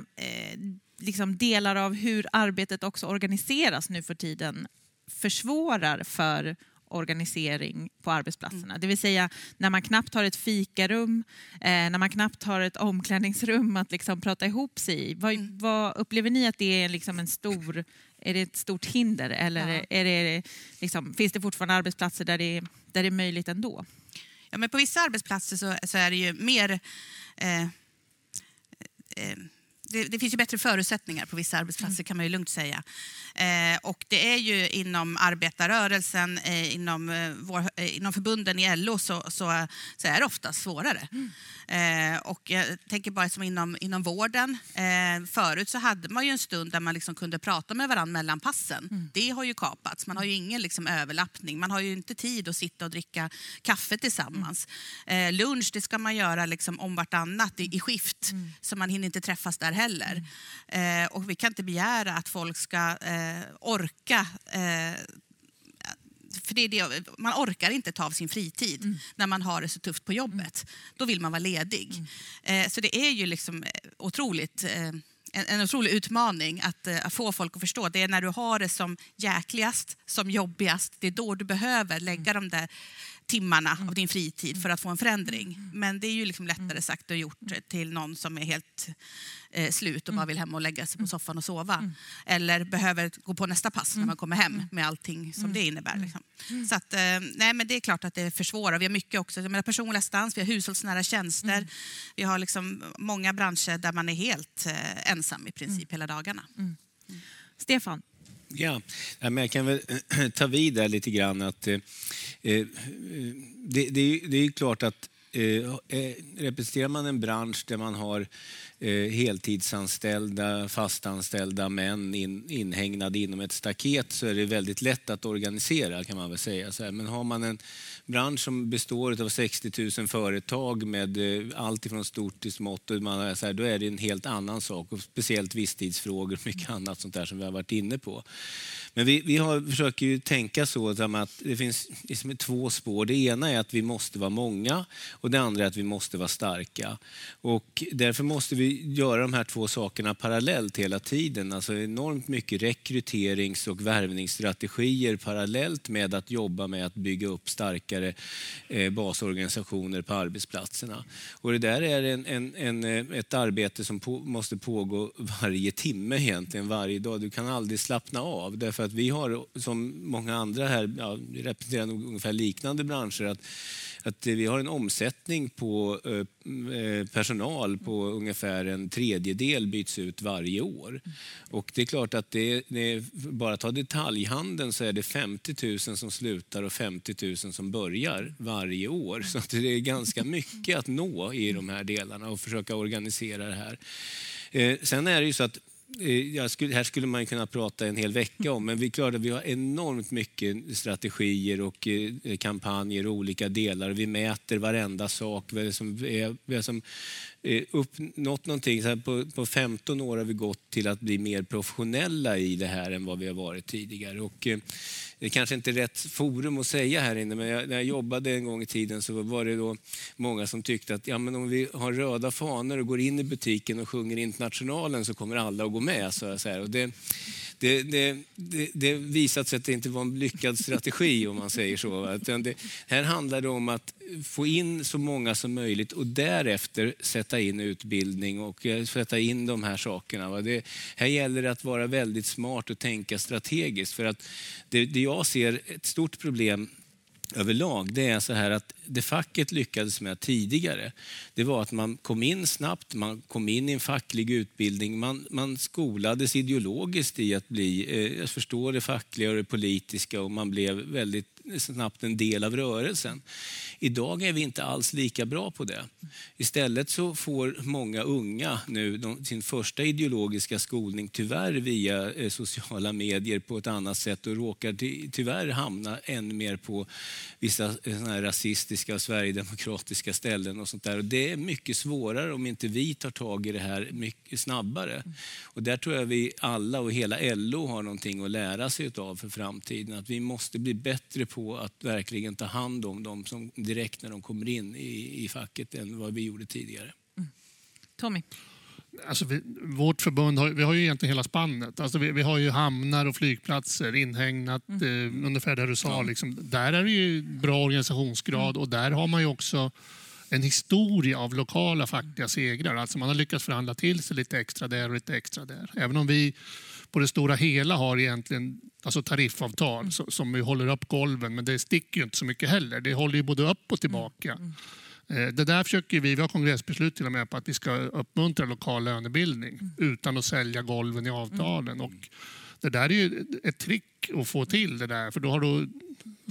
liksom delar av hur arbetet också organiseras nu för tiden försvårar för organisering på arbetsplatserna. Det vill säga när man knappt har ett fikarum, eh, när man knappt har ett omklädningsrum att liksom prata ihop sig i. Vad, vad upplever ni att det är liksom en stor, är det ett stort hinder eller Ja. är det liksom, finns det fortfarande arbetsplatser där det, där det är möjligt ändå? Ja, men på vissa arbetsplatser så, så är det ju mer... Eh, eh, det, det finns ju bättre förutsättningar på vissa arbetsplatser kan man ju lugnt säga. Eh, och det är ju inom arbetarrörelsen, eh, inom, eh, vår, eh, inom förbunden i LO så, så, så är det ofta svårare. Eh, och jag tänker bara som inom, inom vården. Eh, förut så hade man ju en stund där man liksom kunde prata med varandra mellan passen. Det har ju kapats. Man har ju ingen liksom överlappning. Man har ju inte tid att sitta och dricka kaffe tillsammans. Eh, lunch det ska man göra liksom om vartannat i, i skift. Så man hinner inte träffas där heller. Eh, och vi kan inte begära att folk ska eh, orka eh, för det är det, man orkar inte ta av sin fritid när man har det så tufft på jobbet. Då vill man vara ledig. Eh, så det är ju liksom eh, otroligt, eh, en, en otrolig utmaning att, att få folk att förstå. Det är när du har det som jäkligast, som jobbigast, det är då du behöver lägga de där timmarna av din fritid för att få en förändring. Men det är ju liksom lättare sagt och gjort till någon som är helt eh, slut och bara vill hem och lägga sig på soffan och sova. Eller behöver gå på nästa pass när man kommer hem med allting som det innebär. Liksom. Så att, eh, nej, men det är klart att det försvårar. Vi har mycket också. Jag menar, personlig assistans, vi har hushållsnära tjänster. Vi har liksom många branscher där man är helt eh, ensam i princip hela dagarna. Stefan? Ja, men jag kan väl ta vid där lite grann. att eh, eh, det, det, är ju- det är ju klart att eh, eh representerar man en bransch där man har Eh, heltidsanställda, fastanställda män in, inhägnade inom ett staket så är det väldigt lätt att organisera kan man väl säga. Så här. Men har man en bransch som består av 60 000 företag med eh, allt ifrån stort till smått, och man, är så här, då är det en helt annan sak. Och speciellt visstidsfrågor och mycket annat sånt där som vi har varit inne på. Men vi, vi har, försöker ju tänka så att det finns liksom två spår. Det ena är att vi måste vara många och det andra är att vi måste vara starka. Och därför måste vi göra de här två sakerna parallellt hela tiden. Alltså enormt mycket rekryterings och värvningsstrategier parallellt med att jobba med att bygga upp starkare eh, basorganisationer på arbetsplatserna. Och det där är en, en, en, eh, ett arbete som på, måste pågå varje timme egentligen, varje dag. Du kan aldrig slappna av därför att vi har, som många andra här, ja, representerar nog ungefär liknande branscher, att, att vi har en omsättning på eh, eh, personal på ungefär en tredjedel byts ut varje år. Och det är klart att det, det är, bara ta detaljhandeln så är det 50 000 som slutar och 50 000 som börjar varje år. Så att det är ganska mycket att nå i de här delarna och försöka organisera det här. Eh, sen är det ju så att Eh, skulle, här skulle man kunna prata en hel vecka om, men vi, klarade, vi har enormt mycket strategier och eh, kampanjer och olika delar. Vi mäter varenda sak. Vi som, vi har som Eh, uppnått någonting. Så här på, på 15 år har vi gått till att bli mer professionella i det här än vad vi har varit tidigare. Och, eh, det är kanske inte är rätt forum att säga här inne, men jag, när jag jobbade en gång i tiden så var det då många som tyckte att ja, men om vi har röda fanor och går in i butiken och sjunger Internationalen så kommer alla att gå med. Så, så här. Och det, det, det, det, det visat sig att det inte var en lyckad strategi om man säger så. Utan det, här handlar det om att få in så många som möjligt och därefter sätta in utbildning och eh, sätta in de här sakerna. Det, här gäller det att vara väldigt smart och tänka strategiskt. För att det, det jag ser ett stort problem överlag, det är så här att det facket lyckades med tidigare, det var att man kom in snabbt, man kom in i en facklig utbildning, man, man skolades ideologiskt i att bli, eh, förstå det fackliga och det politiska och man blev väldigt snabbt en del av rörelsen. Idag är vi inte alls lika bra på det. Istället så får många unga nu de, sin första ideologiska skolning tyvärr via eh, sociala medier på ett annat sätt och råkar ty, tyvärr hamna ännu mer på vissa eh, rasistiska och sverigedemokratiska ställen. och sånt där. Och det är mycket svårare om inte vi tar tag i det här mycket snabbare. Och där tror jag vi alla och hela LO har någonting att lära sig av för framtiden. Att vi måste bli bättre på att verkligen ta hand om dem som direkt när de kommer in i, i facket än vad vi gjorde tidigare. Mm. Tommy? Alltså vi, vårt förbund har, vi har ju egentligen hela spannet. Alltså vi, vi har ju hamnar och flygplatser inhägnat, mm. eh, ungefär där du sa. Ja. Liksom. Där är det ju bra organisationsgrad mm. och där har man ju också en historia av lokala fackliga segrar. Alltså man har lyckats förhandla till sig lite extra där och lite extra där. Även om vi på det stora hela har egentligen alltså tariffavtal mm. som vi håller upp golven, men det sticker ju inte så mycket heller. Det håller ju både upp och tillbaka. Mm. mm. Eh, det där försöker vi, vi har kongressbeslut till och med på att vi ska uppmuntra lokal lönebildning mm. utan att sälja golven i avtalen. Mm. Och det där är ju ett trick att få till det där, för då har du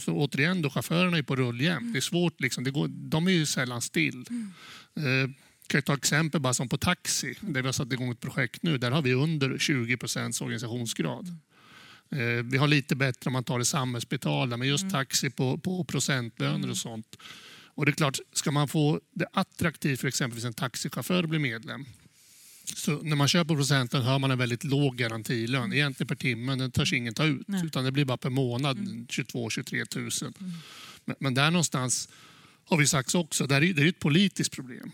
så återigen, då, chaufförerna är på rullgämt. Mm. Det är svårt, liksom, det går, de är ju sällan still. Mm. Kan ta exempel bara som på taxi, där vi har satt igång ett projekt nu. Där har vi under 20 procents organisationsgrad. Eh, vi har lite bättre om man tar det samhällsbetalda, men just mm. taxi på, på procentlöner och mm. sånt. Och det är klart, ska man få det attraktivt för exempelvis en taxichaufför att bli medlem, så när man köper procenten hör man en väldigt låg garantilön. Mm. Egentligen per timme, den törs ingen ta ut. Nej. Utan det blir bara per månad, mm. 22-23 000. Mm. Men, men, där någonstans har vi sagt också, det är, det är ett politiskt problem.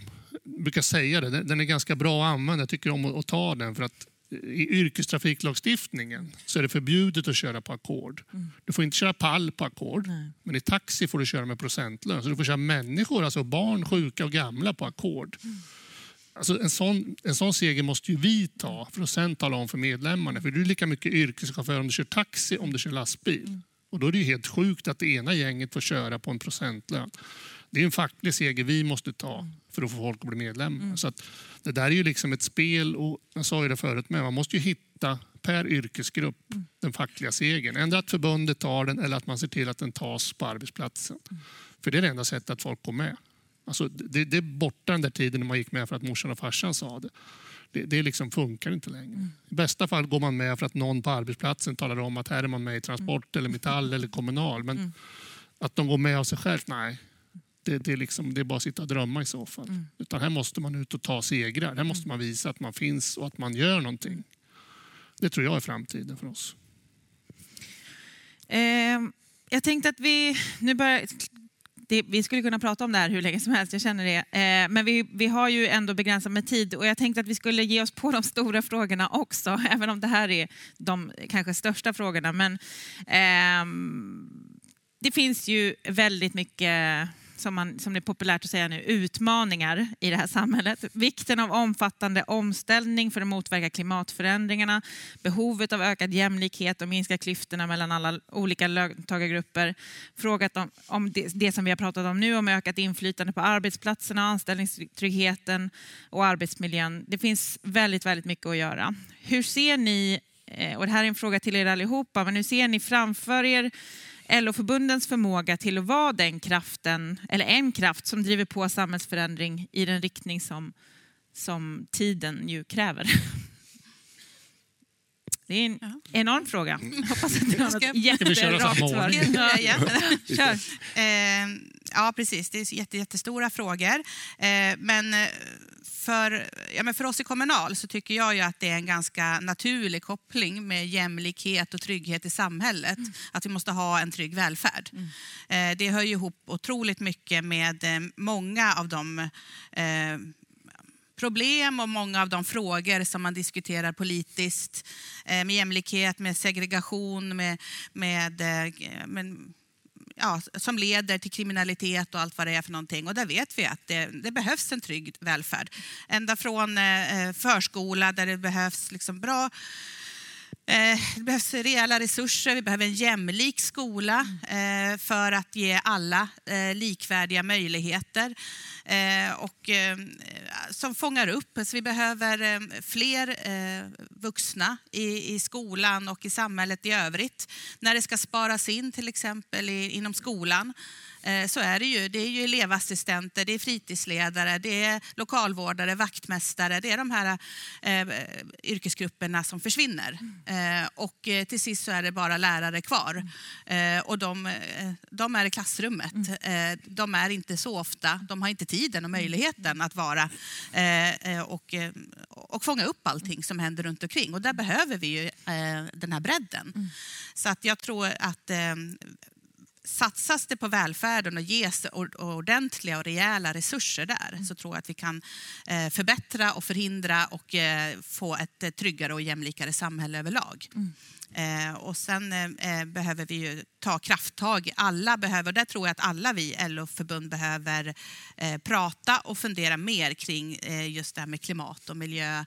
Brukar säga det, den är ganska bra att använda. Jag tycker om att ta den för att i yrkestrafiklagstiftningen så är det förbjudet att köra på ackord. Mm. Du får inte köra pall på ackord, men i taxi får du köra med procentlön. Så du får köra människor, alltså barn, sjuka och gamla på ackord. Mm. Alltså en, sån, en sån seger måste ju vi ta för att sen tala om för medlemmarna. För du är lika mycket yrkeschaufför om du kör taxi om du kör lastbil. Mm. Och då är det ju helt sjukt att det ena gänget får köra på en procentlön. Det är en facklig seger vi måste ta för att få folk att bli medlemmar. Mm. Så att det där är ju liksom ett spel och jag sa ju det förut med, man måste ju hitta per yrkesgrupp mm. den fackliga segern. Ändå att förbundet tar den eller att man ser till att den tas på arbetsplatsen. Mm. För det är det enda sättet att folk går med. Alltså, det, det är borta den där tiden när man gick med för att morsan och farsan sa det. Det, det liksom funkar inte längre. Mm. I bästa fall går man med för att någon på arbetsplatsen talar om att här är man med i Transport, mm. eller Metall eller Kommunal. Men mm. att de går med av sig själv, nej. Det, det, är liksom, det är bara att sitta och drömma i så fall. Mm. Utan här måste man ut och ta segrar. Här måste mm. man visa att man finns och att man gör någonting. Det tror jag är framtiden för oss. Eh, jag tänkte att vi nu börjar det, vi skulle kunna prata om det här hur länge som helst, jag känner det. Eh, men vi, vi har ju ändå begränsat med tid och jag tänkte att vi skulle ge oss på de stora frågorna också, även om det här är de kanske största frågorna. Men eh, det finns ju väldigt mycket som, man, som det är populärt att säga nu, utmaningar i det här samhället. Vikten av omfattande omställning för att motverka klimatförändringarna, behovet av ökad jämlikhet och minska klyftorna mellan alla olika löntagargrupper. Frågat om, om det, det, som vi har pratat om nu, om ökat inflytande på arbetsplatserna, anställningstryggheten och arbetsmiljön. Det finns väldigt, väldigt mycket att göra. Hur ser ni, eh, och det här är en fråga till er allihopa, men hur ser ni framför er LO-förbundens förmåga till att vara den kraften, eller en kraft som driver på samhällsförändring i den riktning som, som tiden ju kräver. Det är en ja. enorm fråga. Jag hoppas att du har något jätterakt svar. Kör. Eh, ja, precis. Det är jätte, jättestora frågor. Eh, men för, ja, men för oss i Kommunal så tycker jag ju att det är en ganska naturlig koppling med jämlikhet och trygghet i samhället. Mm. Att vi måste ha en trygg välfärd. Mm. Eh, det hör ju ihop otroligt mycket med eh, många av de eh, problem och många av de frågor som man diskuterar politiskt eh, med jämlikhet, med segregation, med, med, eh, med ja, som leder till kriminalitet och allt vad det är för någonting. Och där vet vi att det, det behövs en trygg välfärd. Ända från eh, eh, förskola där det behövs liksom bra Eh, det behövs rejäla resurser, vi behöver en jämlik skola eh, för att ge alla eh, likvärdiga möjligheter och som fångar upp. Så vi behöver fler vuxna i skolan och i samhället i övrigt. När det ska sparas in till exempel inom skolan så är det ju. Det är ju elevassistenter, det är fritidsledare, det är lokalvårdare, vaktmästare. Det är de här eh, yrkesgrupperna som försvinner. Mm. Eh, och eh, till sist så är det bara lärare kvar. Mm. Eh, och de, eh, de, är i klassrummet. Mm. de är inte så ofta, de har inte tiden och möjligheten att vara och, och fånga upp allting som händer runt omkring. Och där behöver vi ju den här bredden. Mm. Så att jag tror att satsas det på välfärden och ges ordentliga och rejäla resurser där mm. så tror jag att vi kan eh, förbättra och förhindra och eh, få ett eh, tryggare och jämlikare samhälle överlag. Mm. och sen behöver vi ju ta krafttag. Alla behöver, där tror jag att alla vi LO-förbund behöver prata och fundera mer kring just det här med klimat och miljö.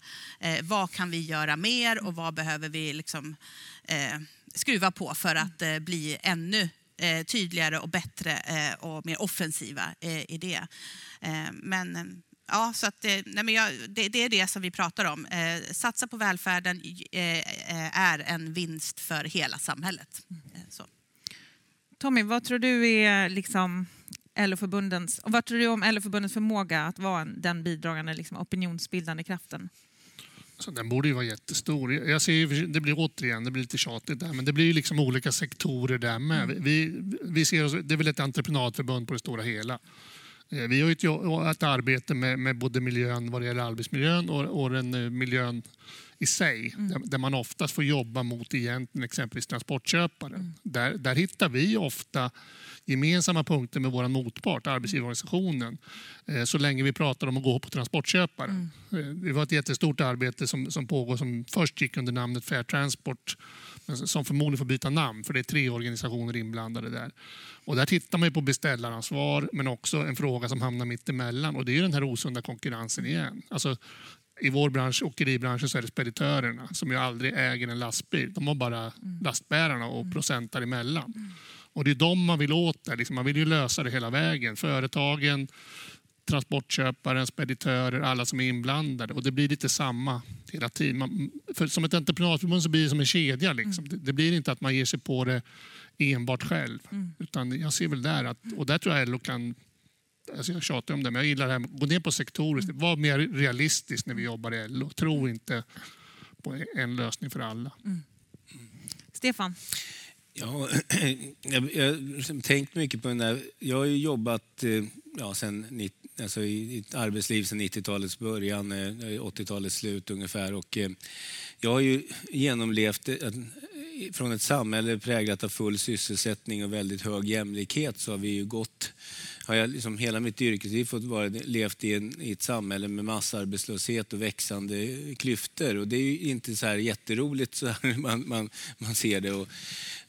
vad kan vi göra mer och vad behöver vi liksom, skruva på för att bli ännu eh, tydligare och bättre eh, och mer offensiva eh, i det. Eh, men eh, Ja, så att, eh, nej, men jag, det, det, är det som vi pratar om. Eh, satsa på välfärden eh, eh är en vinst för hela samhället. Så. Tommy, vad tror du är liksom LO-förbundens, vad tror du om LO-förbundens förmåga att vara den bidragande liksom, opinionsbildande kraften? Så den borde ju vara jättestor. Jag ser, det blir återigen det blir lite tjatigt där, men det blir liksom olika sektorer där med. Mm. Vi, vi ser oss, det är väl ett entreprenadförbund på det stora hela. Eh, vi har ett, ett arbete med, med både miljön vad det gäller arbetsmiljön och, och den eh, miljön i sig, mm. där, där, man oftast får jobba mot egentligen exempelvis transportköparen. Mm. Där, där hittar vi ofta gemensamma punkter med vår motpart, arbetsgivarorganisationen, eh, så länge vi pratar om att gå på transportköparen. Mm. Eh, det var ett jättestort arbete som, som pågår som först gick under namnet Fair Transport men som förmodligen får byta namn för det är tre organisationer inblandade där. Och där tittar man på beställaransvar men också en fråga som hamnar mitt emellan och det är den här osunda konkurrensen igen. Alltså, i vår bransch, åkeribranschen, så är det speditörerna som ju aldrig äger en lastbil. De har bara mm. lastbärarna och procentar emellan. Mm. Och det är de man vill åt där. Liksom man vill ju lösa det hela vägen. Företagen, transportköparen, speditörer, alla som är inblandade. Och det blir lite samma hela tiden. Man, för som ett entreprenadförbund så blir det som en kedja. Liksom. Mm. Det, det, blir inte att man ger sig på det enbart själv. Mm. Utan jag ser väl där att, och där tror jag LO kan Alltså jag tjatar om det, men jag gillar det här. Gå ner på sektoriskt. Mm. Var mer realistisk när vi jobbar i LO. Tro inte på en lösning för alla. Mm. Stefan? Ja, jag, jag har tänkt mycket på den där. Jag har jobbat eh, ja, sen, alltså i ett arbetsliv sedan 90-talets början, 80-talets eh, slut ungefär. Och eh, jag har ju genomlevt från ett samhälle präglat av full sysselsättning och väldigt hög jämlikhet så har vi ju gått har jag liksom hela mitt yrkesliv fått vara, levt i, en, i ett samhälle med massarbetslöshet och växande klyftor. Och det är ju inte så här jätteroligt så här man, man, man ser det. Och,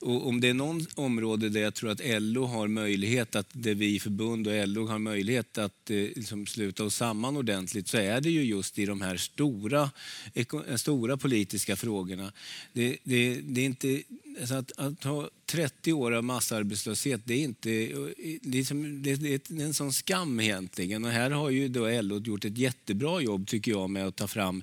och om det är någon område där jag tror att LO har möjlighet, att det vi förbund och LO har möjlighet att eh, liksom sluta oss samman ordentligt så är det ju just i de här stora, stora politiska frågorna. Det, det, det är inte, alltså att, att ha 30 år av massarbetslöshet, det är, inte, liksom, det är en sån skam egentligen. Och här har ju då LO gjort ett jättebra jobb tycker jag med att ta fram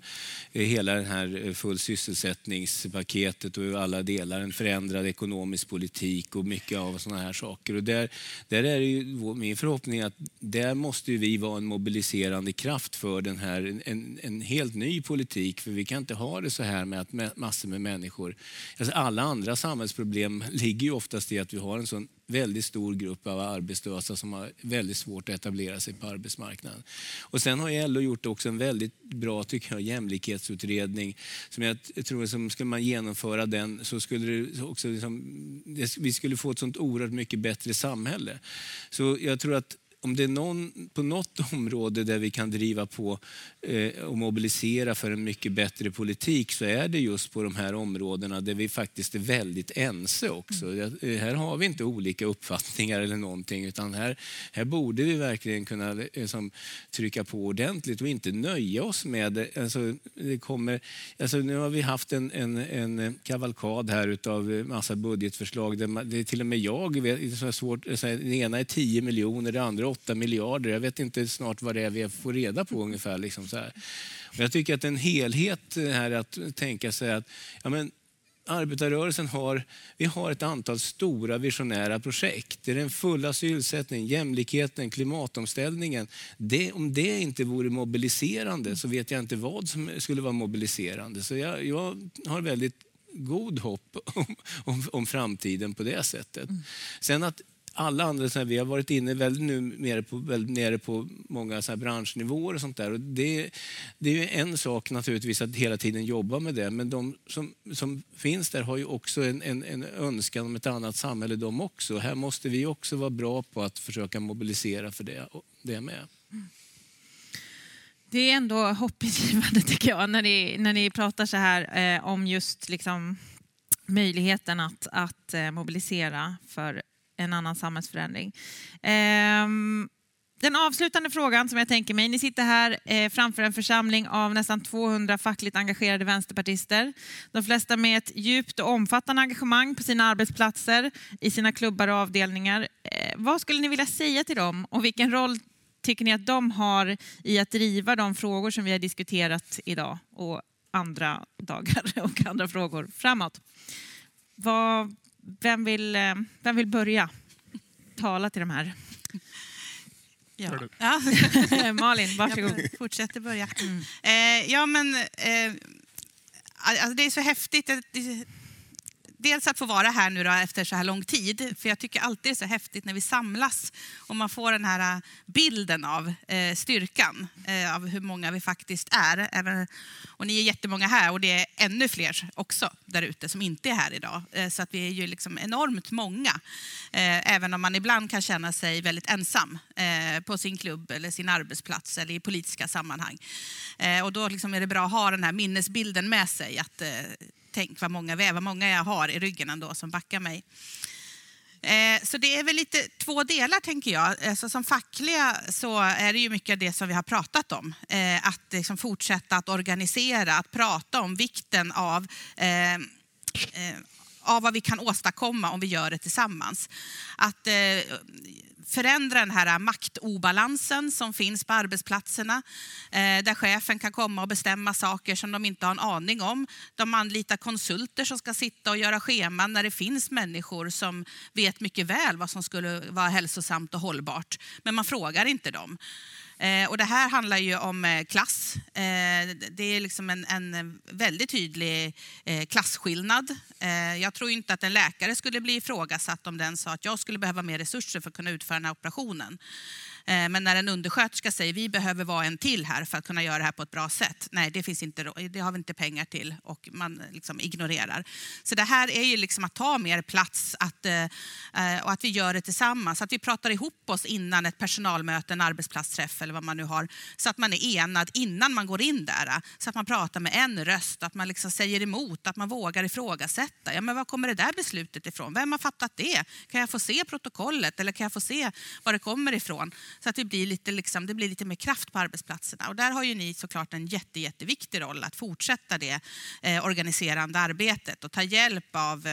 eh, hela det här eh, full sysselsättningspaketet och alla delar, en förändrad ekonomisk politik och mycket av sådana här saker. Och där, där är det ju min förhoppning att där måste vi vara en mobiliserande kraft för den här, en, en helt ny politik. För vi kan inte ha det så här med att massor med människor, alltså alla andra samhällsproblem ligger ligger ju oftast i att vi har en sån väldigt stor grupp av arbetslösa som har väldigt svårt att etablera sig på arbetsmarknaden. Och sen har LO gjort också en väldigt bra tycker jag, jämlikhetsutredning. Som jag tror som skulle man genomföra den så skulle det också liksom, vi skulle få ett sånt oerhört mycket bättre samhälle. Så jag tror att om det är någon, på något område där vi kan driva på eh, och mobilisera för en mycket bättre politik så är det just på de här områdena där vi faktiskt är väldigt ense också. Mm. Här har vi inte olika uppfattningar eller någonting utan här, här borde vi verkligen kunna liksom, trycka på ordentligt och inte nöja oss med alltså, det. Kommer, alltså, nu har vi haft en, en, en kavalkad här utav massa budgetförslag. Där det är till och med jag vet, så svårt, den ena är 10 miljoner, det andra 8 miljarder. Jag vet inte snart vad det är vi får reda på ungefär. Liksom så här. jag tycker att en helhet här att tänka sig att ja, men, arbetarrörelsen har, vi har ett antal stora visionära projekt. Det är den fulla sysselsättningen, jämlikheten, klimatomställningen. Det, om det inte vore mobiliserande så vet jag inte vad som skulle vara mobiliserande. Så jag, jag har väldigt god hopp om, om, om, framtiden på det sättet. Mm. Sen att alla andra, så här, vi har varit inne väldigt nu nere på, väldigt nere på många så här, branschnivåer och sånt där. Och det, det är en sak naturligtvis att hela tiden jobba med det, men de som, som finns där har ju också en, en, en önskan om ett annat samhälle de också. Här måste vi också vara bra på att försöka mobilisera för det, det med. Mm. Det är ändå hoppingivande tycker jag när ni, när ni pratar så här eh, om just liksom, möjligheten att, att eh, mobilisera för en annan samhällsförändring. Ehm, den avslutande frågan som jag tänker mig, ni sitter här eh, framför en församling av nästan 200 fackligt engagerade vänsterpartister. De flesta med ett djupt och omfattande engagemang på sina arbetsplatser, i sina klubbar och avdelningar. Eh, vad skulle ni vilja säga till dem och vilken roll tycker ni att de har i att driva de frågor som vi har diskuterat idag och andra dagar och andra frågor framåt? Vad, vem, vill, eh, vem vill börja tala till de här? Ja. ja. Malin, varsågod. Jag fortsätter börja. Mm. Eh, ja, men, eh, alltså det är så häftigt. Det, dels att få vara här nu då efter så här lång tid, för jag tycker alltid det är så häftigt när vi samlas och man får den här eh, bilden av eh, styrkan, eh, av hur många vi faktiskt är. Även, och ni är jättemånga här och det är ännu fler också där ute som inte är här idag. Eh, så att vi är ju liksom enormt många, eh, även om man ibland kan känna sig väldigt ensam eh, på sin klubb eller sin arbetsplats eller i politiska sammanhang. och då liksom är det bra att ha den här minnesbilden med sig, att tänk vad många, vi är, vad många jag har i ryggen ändå som backar mig. Eh, så det är väl lite två delar tänker jag. Alltså som fackliga så är det ju mycket det som vi har pratat om. Eh, att liksom fortsätta att organisera, att prata om vikten av eh, av vad vi kan åstadkomma om vi gör det tillsammans. Att förändra den här maktobalansen som finns på arbetsplatserna. Eh, där chefen kan komma och bestämma saker som de inte har en aning om. De anlitar konsulter som ska sitta och göra scheman när det finns människor som vet mycket väl vad som skulle vara hälsosamt och hållbart. Men man frågar inte dem. Eh, och det här handlar ju om eh, klass. Eh, det är liksom en, en väldigt tydlig klasskillnad. Jag tror inte att en läkare skulle bli ifrågasatt om den sa att jag skulle behöva mer resurser för att kunna utföra den här operationen. Eh, men när en undersköterska säger vi behöver vara en till här för att kunna göra det här på ett bra sätt. Nej, det, finns inte, det har vi inte pengar till och man liksom ignorerar. Så det här är ju liksom att ta mer plats att, eh, eh, och att vi gör det tillsammans. Att vi pratar ihop oss innan ett personalmöte, en arbetsplatsträff eller vad man nu har. Så att man är enad innan man går in där. Så att man pratar med en röst, att man liksom säger emot, att man vågar ifrågasätta. Ja, men var kommer det där beslutet ifrån? Vem har fattat det? Kan jag få se protokollet eller kan jag få se var det kommer ifrån? Så att det blir, lite, liksom, det blir lite mer kraft på arbetsplatserna. Och där har ju ni såklart en jätte, jätteviktig roll att fortsätta det eh, organiserande arbetet och ta hjälp av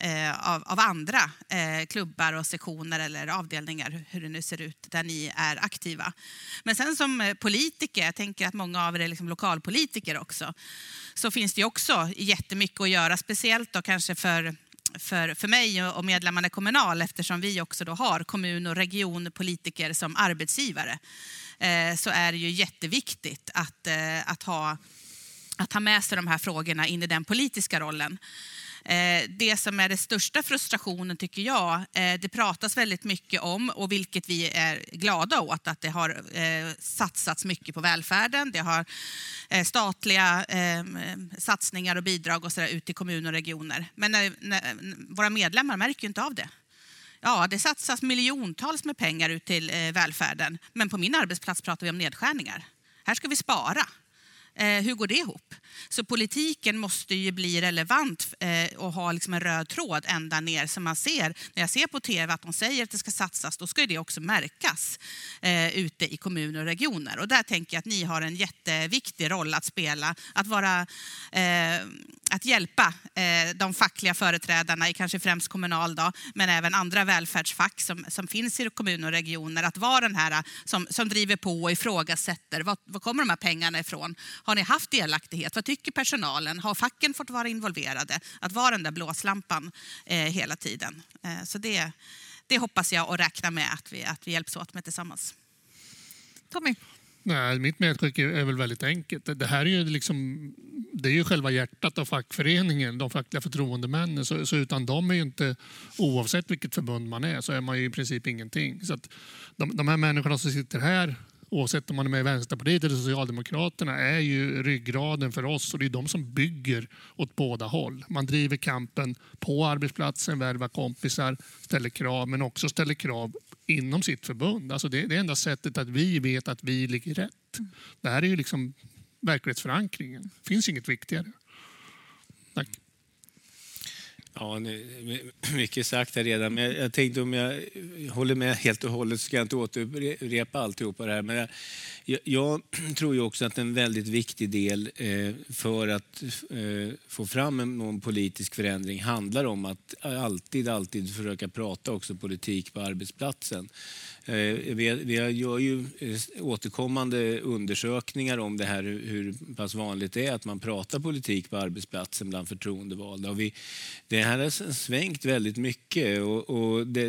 eh, av, av, andra eh, klubbar och sektioner eller avdelningar, hur det nu ser ut, där ni är aktiva. Men sen som eh, politiker, jag tänker att många av er är liksom lokalpolitiker också, så finns det också jättemycket att göra, speciellt då kanske för för, för mig och medlemmarna i Kommunal eftersom vi också då har kommun och regionpolitiker som arbetsgivare eh, så är det ju jätteviktigt att, eh, att, ha, att ha med sig de här frågorna in i den politiska rollen. Eh, det som är den största frustrationen tycker jag, eh, det pratas väldigt mycket om och vilket vi är glada åt att det har eh, satsats mycket på välfärden. Det har statliga satsningar och bidrag och så där ut till kommuner och regioner. Men våra medlemmar märker ju inte av det. Ja, det satsas miljontals med pengar ut till välfärden. Men på min arbetsplats pratar vi om nedskärningar. Här ska vi spara. Eh, hur går det ihop? Så politiken måste ju bli relevant eh, och ha liksom en röd tråd ända ner så man ser, när jag ser på tv att de säger att det ska satsas, då ska det också märkas eh, ute i kommuner och regioner. Och där tänker jag att ni har en jätteviktig roll att spela, att vara eh, att hjälpa eh, de fackliga företrädarna i kanske främst Kommunal, då, men även andra välfärdsfack som, som finns i kommuner och regioner, att vara den här som, som driver på och ifrågasätter. Var, var kommer de här pengarna ifrån? Har ni haft delaktighet? Vad tycker personalen? Har facken fått vara involverade? Att vara den där blåslampan eh, hela tiden. Eh, så det, det hoppas jag och räknar med att vi, att vi hjälps åt med tillsammans. Tommy? Nej, mitt medskick är väl väldigt enkelt. Det här är ju, liksom, det är ju själva hjärtat av fackföreningen, de fackliga förtroendemännen. Så, så utan dem är ju inte, oavsett vilket förbund man är, så är man ju i princip ingenting. Så att de, de här människorna som sitter här oavsett om man är med i Vänsterpartiet eller Socialdemokraterna, är ju ryggraden för oss och det är de som bygger åt båda håll. Man driver kampen på arbetsplatsen, värvar kompisar, ställer krav men också ställer krav inom sitt förbund. Alltså det är det enda sättet att vi vet att vi ligger rätt. Det här är ju liksom verklighetsförankringen. Det finns inget viktigare. Tack. Ja, mycket sagt här redan, men jag tänkte om jag håller med helt och hållet så ska jag inte återupprepa alltihopa det här. Men jag, jag, tror ju också att en väldigt viktig del eh, för att eh, få fram en politisk förändring handlar om att alltid, alltid försöka prata också politik på arbetsplatsen. Eh, vi, vi gör ju eh, återkommande undersökningar om det här, hur pass vanligt det är att man pratar politik på arbetsplatsen bland förtroendevalda. Och vi, det det här har svängt väldigt mycket och, och det,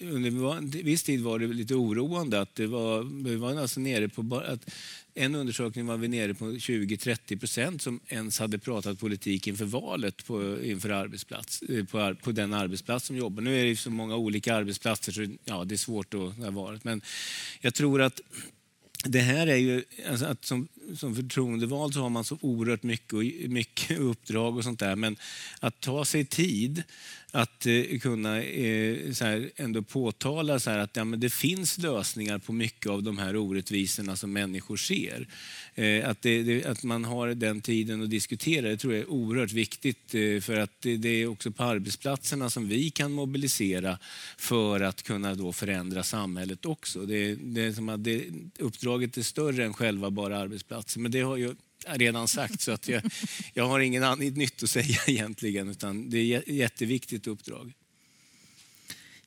under en viss tid var det lite oroande att det var, vi var alltså nere på bara att en undersökning var vi nere på 20-30 procent som ens hade pratat politik inför valet på, inför arbetsplats, eh, på, på den arbetsplats som jobbar. Nu är det så många olika arbetsplatser så ja, det är svårt att ha varit. Men jag tror att det här är ju, alltså att som, som förtroendevald så har man så oerhört mycket, mycket uppdrag och sånt där. Men att ta sig tid att eh, kunna eh, så här, ändå påtala så här, att ja, men det finns lösningar på mycket av de här orättvisorna som människor ser. Eh, att, det, det, att man har den tiden att diskutera, det tror jag är oerhört viktigt. Eh, för att det, det, är också på arbetsplatserna som vi kan mobilisera för att kunna då förändra samhället också. Det, det är som att det, uppdraget är större än själva bara arbetsplatsen. Men det har ju redan sagt så att jag, jag har ingen annat nytt att säga egentligen. Utan det är ett jätteviktigt uppdrag.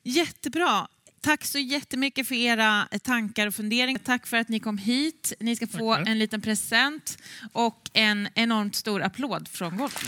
Jättebra. Tack så jättemycket för era tankar och funderingar. Tack för att ni kom hit. Ni ska få Tackar. en liten present och en enormt stor applåd från golvet.